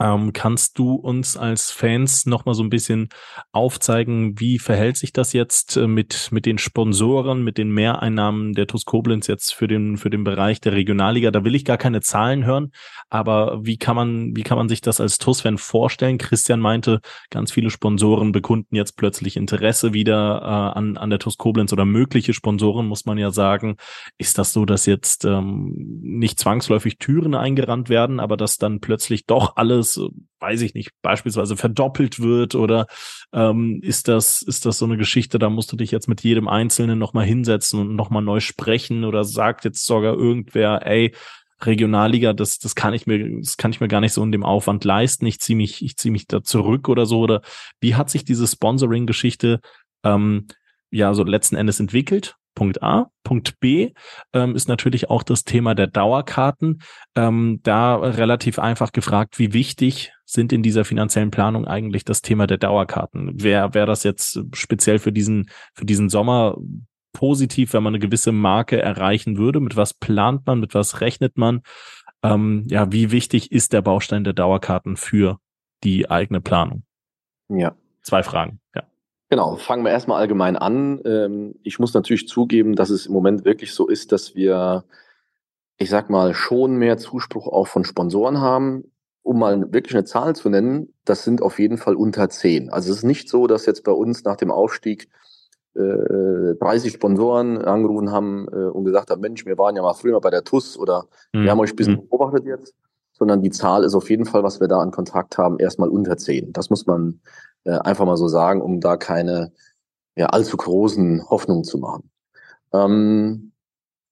ähm, kannst du uns als Fans noch mal so ein bisschen aufzeigen, wie verhält sich das jetzt äh, mit, mit den Sponsoren, mit den Mehreinnahmen der TuS Koblenz jetzt für den, für den Bereich der Regionalliga? Da will ich gar keine Zahlen hören, aber wie kann man, wie kann man sich das als TuS-Fan vorstellen? Christian meinte, ganz viele Sponsoren bekunden jetzt plötzlich Interesse wieder äh, an, an der TuS Koblenz oder mögliche Sponsoren, muss man ja sagen. Ist das so, dass jetzt ähm, nicht zwangsläufig Türen eingerannt werden, aber dass dann plötzlich doch alles alles, äh, weiß ich nicht, beispielsweise verdoppelt wird oder ähm, ist das, ist das so eine Geschichte, da musst du dich jetzt mit jedem Einzelnen nochmal hinsetzen und nochmal neu sprechen oder sagt jetzt sogar irgendwer, ey, Regionalliga, das, das kann ich mir, das kann ich mir gar nicht so in dem Aufwand leisten. Ich ziehe mich, ich ziehe mich da zurück oder so. Oder wie hat sich diese Sponsoring-Geschichte ähm, ja so letzten Endes entwickelt? Punkt A. Punkt B ähm, ist natürlich auch das Thema der Dauerkarten. Ähm, da relativ einfach gefragt, wie wichtig sind in dieser finanziellen Planung eigentlich das Thema der Dauerkarten? Wäre wär das jetzt speziell für diesen, für diesen Sommer positiv, wenn man eine gewisse Marke erreichen würde? Mit was plant man? Mit was rechnet man? Ähm, ja, wie wichtig ist der Baustein der Dauerkarten für die eigene Planung? Ja. Zwei Fragen. Genau, fangen wir erstmal allgemein an. Ähm, ich muss natürlich zugeben, dass es im Moment wirklich so ist, dass wir, ich sag mal, schon mehr Zuspruch auch von Sponsoren haben. Um mal wirklich eine Zahl zu nennen, das sind auf jeden Fall unter zehn. Also es ist nicht so, dass jetzt bei uns nach dem Aufstieg äh, 30 Sponsoren angerufen haben äh, und gesagt haben, Mensch, wir waren ja mal früher bei der TUS oder mhm. wir haben euch ein bisschen mhm. beobachtet jetzt, sondern die Zahl ist auf jeden Fall, was wir da an Kontakt haben, erstmal unter zehn. Das muss man äh, einfach mal so sagen, um da keine ja, allzu großen Hoffnungen zu machen. Ähm,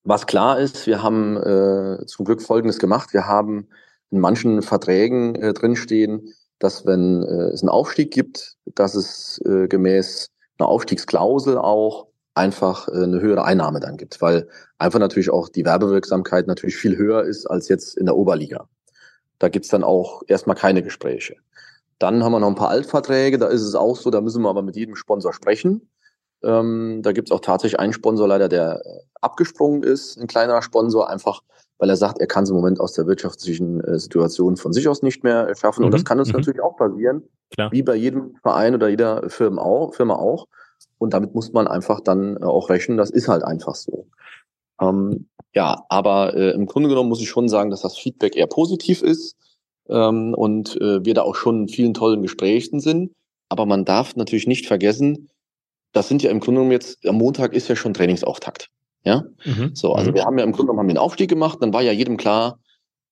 was klar ist, wir haben äh, zum Glück Folgendes gemacht. Wir haben in manchen Verträgen äh, drinstehen, dass wenn äh, es einen Aufstieg gibt, dass es äh, gemäß einer Aufstiegsklausel auch einfach äh, eine höhere Einnahme dann gibt, weil einfach natürlich auch die Werbewirksamkeit natürlich viel höher ist als jetzt in der Oberliga. Da gibt's dann auch erstmal keine Gespräche. Dann haben wir noch ein paar Altverträge, da ist es auch so, da müssen wir aber mit jedem Sponsor sprechen. Ähm, da gibt es auch tatsächlich einen Sponsor leider, der äh, abgesprungen ist, ein kleinerer Sponsor, einfach weil er sagt, er kann es im Moment aus der wirtschaftlichen äh, Situation von sich aus nicht mehr schaffen. Mhm. Und das kann uns mhm. natürlich auch passieren, Klar. wie bei jedem Verein oder jeder Firma auch, Firma auch. Und damit muss man einfach dann äh, auch rechnen, das ist halt einfach so. Ähm, ja, aber äh, im Grunde genommen muss ich schon sagen, dass das Feedback eher positiv ist ähm, und äh, wir da auch schon in vielen tollen Gesprächen sind. aber man darf natürlich nicht vergessen, das sind ja im Grunde genommen jetzt, am Montag ist ja schon Trainingsauftakt. Ja, mhm. so, also mhm. wir haben ja im Grunde genommen den Aufstieg gemacht, dann war ja jedem klar,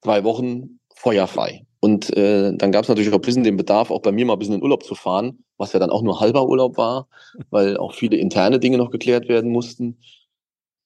drei Wochen feuerfrei. Und äh, dann gab es natürlich auch ein bisschen den Bedarf, auch bei mir mal ein bisschen in Urlaub zu fahren, was ja dann auch nur halber Urlaub war, weil auch viele interne Dinge noch geklärt werden mussten.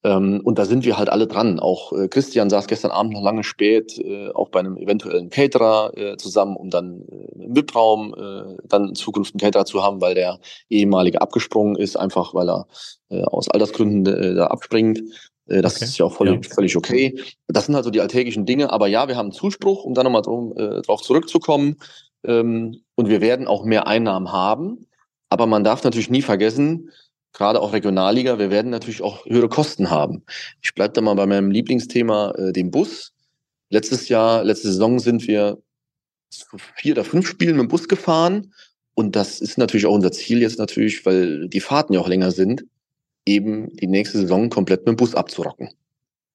Ähm, und da sind wir halt alle dran. Auch äh, Christian saß gestern Abend noch lange spät, äh, auch bei einem eventuellen Caterer äh, zusammen, um dann äh, im VIP-Raum äh, dann in Zukunft einen Caterer zu haben, weil der ehemalige abgesprungen ist, einfach weil er äh, aus Altersgründen da abspringt. Das okay. ist ja auch völlig, ja. völlig okay. Das sind halt so die alltäglichen Dinge. Aber ja, wir haben Zuspruch, um da nochmal drum, drauf zurückzukommen. Ähm, und wir werden auch mehr Einnahmen haben. Aber man darf natürlich nie vergessen, gerade auch Regionalliga, wir werden natürlich auch höhere Kosten haben. Ich bleibe da mal bei meinem Lieblingsthema, äh, dem Bus. Letztes Jahr, letzte Saison sind wir vier oder fünf Spielen mit dem Bus gefahren. Und das ist natürlich auch unser Ziel jetzt natürlich, weil die Fahrten ja auch länger sind, eben die nächste Saison komplett mit dem Bus abzurocken.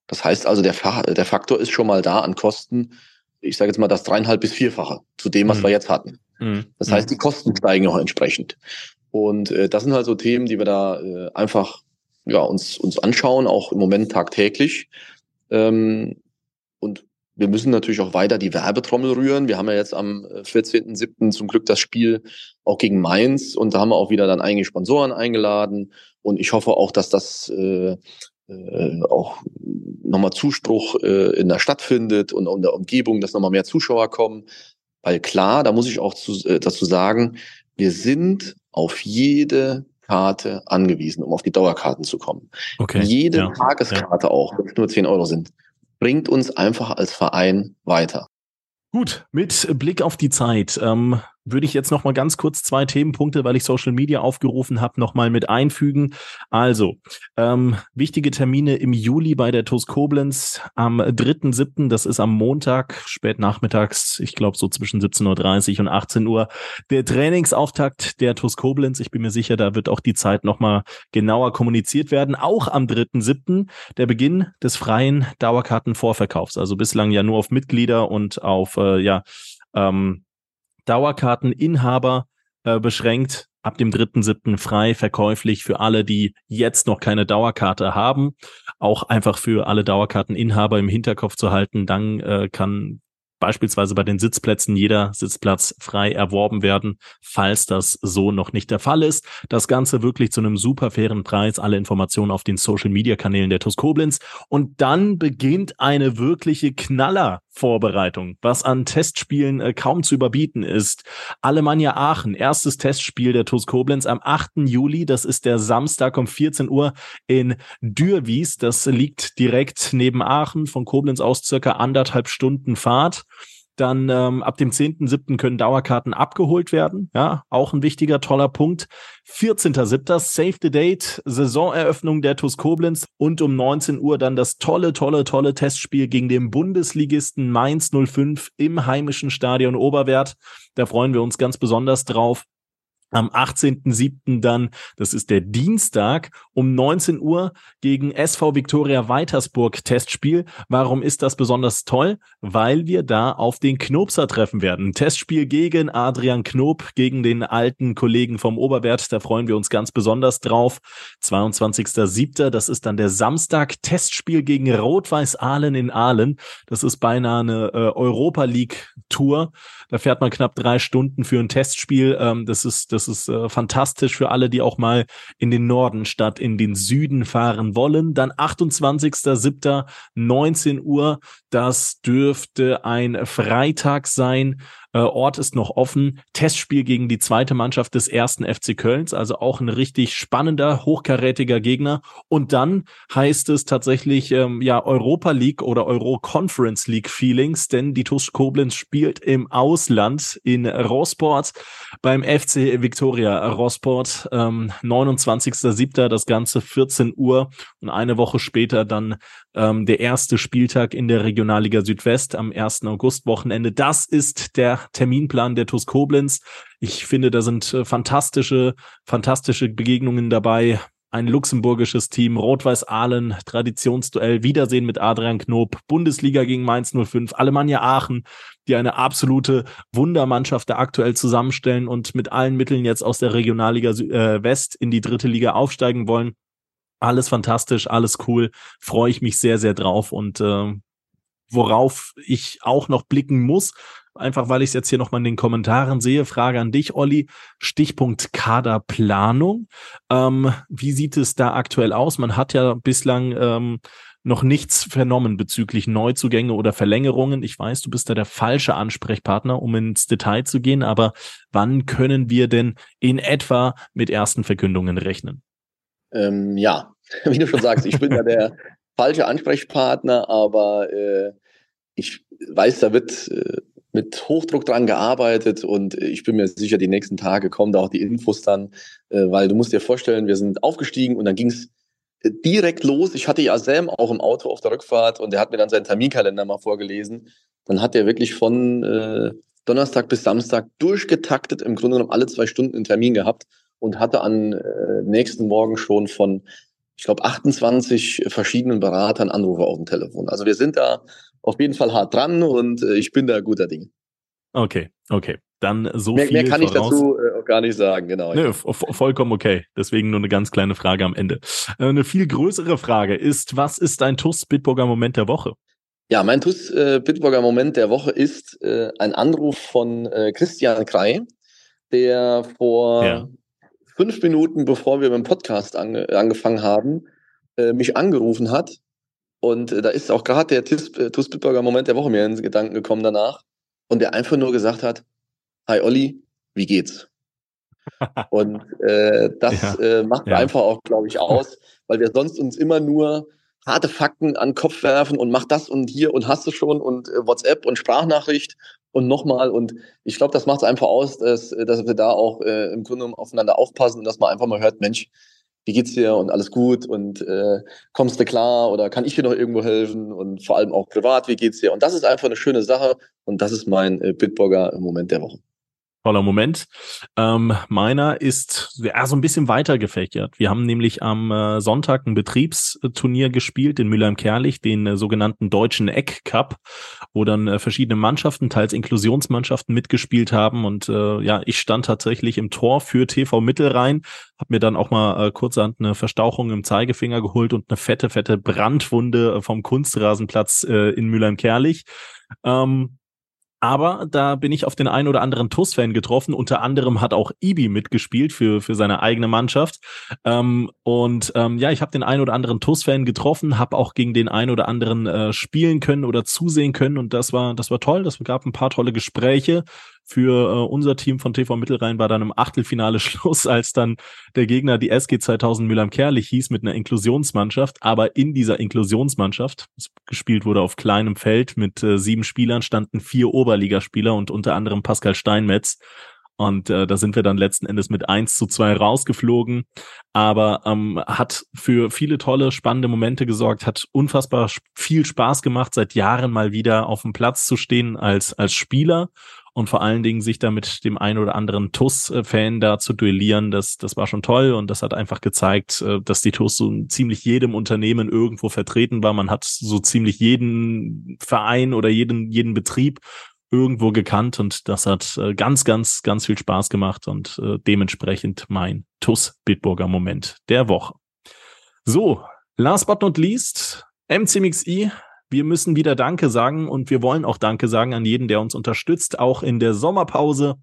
Das heißt also, der, Fa der Faktor ist schon mal da an Kosten, ich sage jetzt mal das dreieinhalb bis vierfache zu dem, was mhm. wir jetzt hatten. Mhm. Das heißt, die Kosten steigen auch entsprechend. Und äh, das sind halt so Themen, die wir da äh, einfach ja, uns, uns anschauen, auch im Moment tagtäglich. Ähm, und wir müssen natürlich auch weiter die Werbetrommel rühren. Wir haben ja jetzt am 14.07. Äh, zum Glück das Spiel auch gegen Mainz und da haben wir auch wieder dann einige Sponsoren eingeladen. Und ich hoffe auch, dass das äh, äh, auch nochmal Zuspruch äh, in der Stadt findet und in der Umgebung, dass nochmal mehr Zuschauer kommen. Weil klar, da muss ich auch zu, äh, dazu sagen, wir sind auf jede Karte angewiesen, um auf die Dauerkarten zu kommen. Okay. Jede ja. Tageskarte ja. auch, wenn es nur 10 Euro sind, bringt uns einfach als Verein weiter. Gut, mit Blick auf die Zeit. Ähm, würde ich jetzt noch mal ganz kurz zwei Themenpunkte, weil ich Social Media aufgerufen habe, noch mal mit einfügen. Also, ähm, wichtige Termine im Juli bei der TUS Koblenz am 3.7., das ist am Montag, spät nachmittags, ich glaube so zwischen 17.30 Uhr und 18 Uhr, der Trainingsauftakt der TUS Koblenz. Ich bin mir sicher, da wird auch die Zeit noch mal genauer kommuniziert werden. Auch am 3.7. der Beginn des freien Dauerkartenvorverkaufs, also bislang ja nur auf Mitglieder und auf, äh, ja, ähm, Dauerkarteninhaber äh, beschränkt. Ab dem 3.7. frei verkäuflich für alle, die jetzt noch keine Dauerkarte haben. Auch einfach für alle Dauerkarteninhaber im Hinterkopf zu halten. Dann äh, kann beispielsweise bei den Sitzplätzen jeder Sitzplatz frei erworben werden, falls das so noch nicht der Fall ist. Das Ganze wirklich zu einem super fairen Preis. Alle Informationen auf den Social Media Kanälen der TUS Koblenz. Und dann beginnt eine wirkliche Knaller Vorbereitung, was an Testspielen äh, kaum zu überbieten ist. Alemannia Aachen, erstes Testspiel der TuS Koblenz am 8. Juli. Das ist der Samstag um 14 Uhr in Dürwies. Das liegt direkt neben Aachen, von Koblenz aus circa anderthalb Stunden Fahrt. Dann ähm, ab dem 10.7. können Dauerkarten abgeholt werden. Ja, auch ein wichtiger, toller Punkt. 14.7. Save the Date, Saisoneröffnung der TuS Koblenz und um 19 Uhr dann das tolle, tolle, tolle Testspiel gegen den Bundesligisten Mainz 05 im heimischen Stadion Oberwert. Da freuen wir uns ganz besonders drauf am 18.07. dann, das ist der Dienstag, um 19 Uhr gegen SV Viktoria Weitersburg Testspiel. Warum ist das besonders toll? Weil wir da auf den Knopser treffen werden. Testspiel gegen Adrian Knob, gegen den alten Kollegen vom Oberwert. Da freuen wir uns ganz besonders drauf. 22.07. Das ist dann der Samstag. Testspiel gegen Rot-Weiß Aalen in Aalen. Das ist beinahe eine äh, Europa League Tour. Da fährt man knapp drei Stunden für ein Testspiel. Ähm, das ist, das ist äh, fantastisch für alle, die auch mal in den Norden statt in den Süden fahren wollen. Dann 28.07. 19 Uhr. Das dürfte ein Freitag sein. Äh, Ort ist noch offen. Testspiel gegen die zweite Mannschaft des ersten FC Kölns, also auch ein richtig spannender, hochkarätiger Gegner. Und dann heißt es tatsächlich ähm, ja Europa League oder Euro Conference League Feelings, denn die TuS Koblenz spielt im Ausland in Rosport beim FC Victoria Rosport. Ähm, 29.07. das Ganze 14 Uhr und eine Woche später dann ähm, der erste Spieltag in der Regionalliga Südwest am 1. August-Wochenende. Das ist der Terminplan der TuS Koblenz. Ich finde, da sind äh, fantastische, fantastische Begegnungen dabei. ein luxemburgisches Team, Rot-Weiß Aalen, Traditionsduell, Wiedersehen mit Adrian Knob, Bundesliga gegen Mainz 05, Alemannia Aachen, die eine absolute Wundermannschaft da aktuell zusammenstellen und mit allen Mitteln jetzt aus der Regionalliga äh, West in die dritte Liga aufsteigen wollen. Alles fantastisch, alles cool, freue ich mich sehr, sehr drauf und äh, worauf ich auch noch blicken muss, einfach weil ich es jetzt hier nochmal in den Kommentaren sehe. Frage an dich, Olli. Stichpunkt Kaderplanung. Ähm, wie sieht es da aktuell aus? Man hat ja bislang ähm, noch nichts vernommen bezüglich Neuzugänge oder Verlängerungen. Ich weiß, du bist da der falsche Ansprechpartner, um ins Detail zu gehen, aber wann können wir denn in etwa mit ersten Verkündungen rechnen? Ähm, ja, wie du schon sagst, ich bin ja der falsche Ansprechpartner, aber äh, ich weiß, da wird äh, mit Hochdruck dran gearbeitet und ich bin mir sicher, die nächsten Tage kommen da auch die Infos dann, äh, weil du musst dir vorstellen, wir sind aufgestiegen und dann ging es äh, direkt los. Ich hatte ja Sam auch im Auto auf der Rückfahrt und der hat mir dann seinen Terminkalender mal vorgelesen. Dann hat er wirklich von äh, Donnerstag bis Samstag durchgetaktet, im Grunde genommen alle zwei Stunden einen Termin gehabt und hatte an äh, nächsten Morgen schon von, ich glaube, 28 verschiedenen Beratern Anrufe auf dem Telefon. Also wir sind da auf jeden Fall hart dran und äh, ich bin da guter Dinge. Okay, okay. Dann so mehr, viel mehr kann voraus. ich dazu äh, auch gar nicht sagen, genau. Nö, vollkommen okay. Deswegen nur eine ganz kleine Frage am Ende. Äh, eine viel größere Frage ist, was ist dein TUS Bitburger Moment der Woche? Ja, mein TUS Bitburger Moment der Woche ist äh, ein Anruf von äh, Christian Krei, der vor ja. fünf Minuten, bevor wir mit dem Podcast ange angefangen haben, äh, mich angerufen hat und äh, da ist auch gerade der TUS äh, Bitburger Moment der Woche mir in den Gedanken gekommen danach. Und der einfach nur gesagt hat, Hi Olli, wie geht's? Und äh, das ja, äh, macht ja. einfach auch, glaube ich, aus, weil wir sonst uns immer nur harte Fakten an den Kopf werfen und mach das und hier und hast du schon und äh, WhatsApp und Sprachnachricht und nochmal. Und ich glaube, das macht es einfach aus, dass, dass wir da auch äh, im Grunde aufeinander aufpassen und dass man einfach mal hört, Mensch, wie geht's dir? Und alles gut? Und äh, kommst du klar? Oder kann ich dir noch irgendwo helfen? Und vor allem auch privat, wie geht's dir? Und das ist einfach eine schöne Sache. Und das ist mein äh, Bitburger Moment der Woche. Toller Moment. Ähm, meiner ist ja, so ein bisschen weiter gefächert. Wir haben nämlich am äh, Sonntag ein Betriebsturnier gespielt in Mülheim-Kerlich, den äh, sogenannten Deutschen Eck Cup, wo dann äh, verschiedene Mannschaften, teils Inklusionsmannschaften mitgespielt haben. Und äh, ja, ich stand tatsächlich im Tor für TV Mittelrhein, habe mir dann auch mal äh, kurzerhand eine Verstauchung im Zeigefinger geholt und eine fette, fette Brandwunde vom Kunstrasenplatz äh, in Mülheim-Kerlich. Ähm, aber da bin ich auf den einen oder anderen TUS-Fan getroffen. Unter anderem hat auch Ibi mitgespielt für, für seine eigene Mannschaft. Ähm, und ähm, ja, ich habe den einen oder anderen TUS-Fan getroffen, habe auch gegen den einen oder anderen äh, spielen können oder zusehen können. Und das war, das war toll. Das gab ein paar tolle Gespräche für äh, unser Team von TV Mittelrhein war dann im Achtelfinale Schluss, als dann der Gegner die SG 2000 Mülheim-Kerlich hieß mit einer Inklusionsmannschaft. Aber in dieser Inklusionsmannschaft, gespielt wurde auf kleinem Feld mit äh, sieben Spielern, standen vier Oberligaspieler und unter anderem Pascal Steinmetz. Und äh, da sind wir dann letzten Endes mit eins zu zwei rausgeflogen. Aber ähm, hat für viele tolle, spannende Momente gesorgt, hat unfassbar viel Spaß gemacht, seit Jahren mal wieder auf dem Platz zu stehen als, als Spieler und vor allen Dingen sich da mit dem einen oder anderen TUS-Fan da zu duellieren, das, das war schon toll und das hat einfach gezeigt, äh, dass die TUS so ziemlich jedem Unternehmen irgendwo vertreten war. Man hat so ziemlich jeden Verein oder jeden, jeden Betrieb irgendwo gekannt und das hat äh, ganz, ganz, ganz viel Spaß gemacht und äh, dementsprechend mein TUS Bitburger Moment der Woche. So, last but not least, MCMXI wir müssen wieder Danke sagen und wir wollen auch Danke sagen an jeden, der uns unterstützt, auch in der Sommerpause.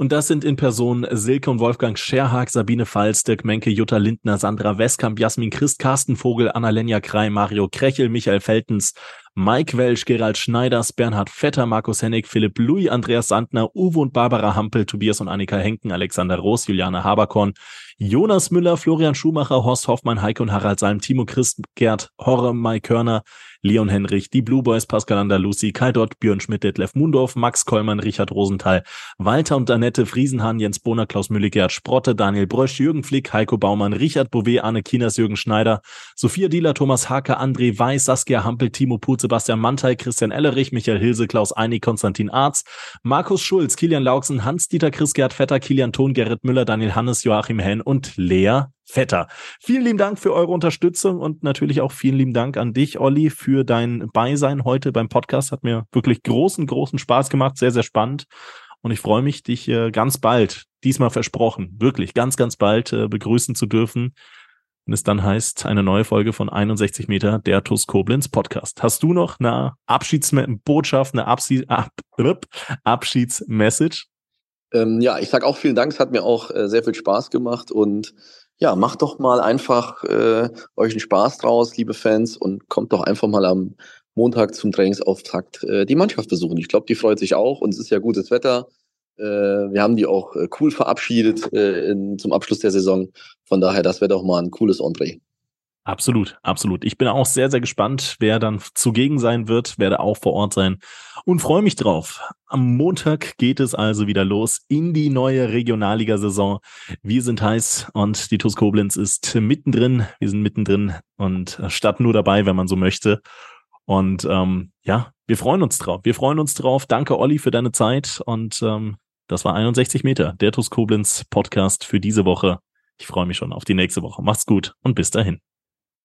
Und das sind in Person Silke und Wolfgang Scherhag, Sabine Pfalz, Dirk Menke, Jutta Lindner, Sandra Westkamp, Jasmin Christ, Carsten Vogel, Annalenja Krei, Mario Krechel, Michael Feltens, Mike Welsch, Gerald Schneiders, Bernhard Vetter, Markus Hennig, Philipp Louis, Andreas Sandner, Uwe und Barbara Hampel, Tobias und Annika Henken, Alexander Roos, Juliane Haberkorn, Jonas Müller, Florian Schumacher, Horst Hoffmann, Heike und Harald Salm, Timo Christ, Gerd Horre, Mike Körner, Leon Henrich, die Blue Boys, Pascal Andalusi, Kai Dott, Björn Schmidt, Detlef Mundorf, Max Kollmann, Richard Rosenthal, Walter und Annette, Friesenhahn, Jens Bohner, Klaus Müller, Gerd Sprotte, Daniel Brösch, Jürgen Flick, Heiko Baumann, Richard Bouvet, Anne Kinas, Jürgen Schneider, Sophia Dieler, Thomas Hake, André Weiß, Saskia Hampel, Timo Put, Sebastian Mantei, Christian Ellerich, Michael Hilse, Klaus Einig, Konstantin Arz, Markus Schulz, Kilian Lauksen, Hans-Dieter Chris Gerd Vetter, Kilian Thon, Gerrit Müller, Daniel Hannes, Joachim Henn und Lea Vetter. Vielen lieben Dank für eure Unterstützung und natürlich auch vielen lieben Dank an dich, Olli, für dein Beisein heute beim Podcast. Hat mir wirklich großen, großen Spaß gemacht, sehr, sehr spannend. Und ich freue mich, dich äh, ganz bald, diesmal versprochen, wirklich ganz, ganz bald äh, begrüßen zu dürfen, wenn es dann heißt, eine neue Folge von 61 Meter der TUS Koblenz Podcast. Hast du noch eine Abschiedsbotschaft, eine Abschied Ab Abschiedsmessage? Ähm, ja, ich sag auch vielen Dank. Es hat mir auch äh, sehr viel Spaß gemacht und ja, macht doch mal einfach äh, euch einen Spaß draus, liebe Fans, und kommt doch einfach mal am Montag zum Trainingsauftakt äh, die Mannschaft besuchen. Ich glaube, die freut sich auch und es ist ja gutes Wetter. Äh, wir haben die auch äh, cool verabschiedet äh, in, zum Abschluss der Saison. Von daher, das wäre doch mal ein cooles Entree. Absolut, absolut. Ich bin auch sehr, sehr gespannt, wer dann zugegen sein wird, werde auch vor Ort sein und freue mich drauf. Am Montag geht es also wieder los in die neue Regionalliga-Saison. Wir sind heiß und die TuS Koblenz ist mittendrin. Wir sind mittendrin und statt nur dabei, wenn man so möchte. Und ähm, ja, wir freuen uns drauf. Wir freuen uns drauf. Danke, Olli, für deine Zeit. Und ähm, das war 61 Meter, der TuS Koblenz Podcast für diese Woche. Ich freue mich schon auf die nächste Woche. Macht's gut und bis dahin.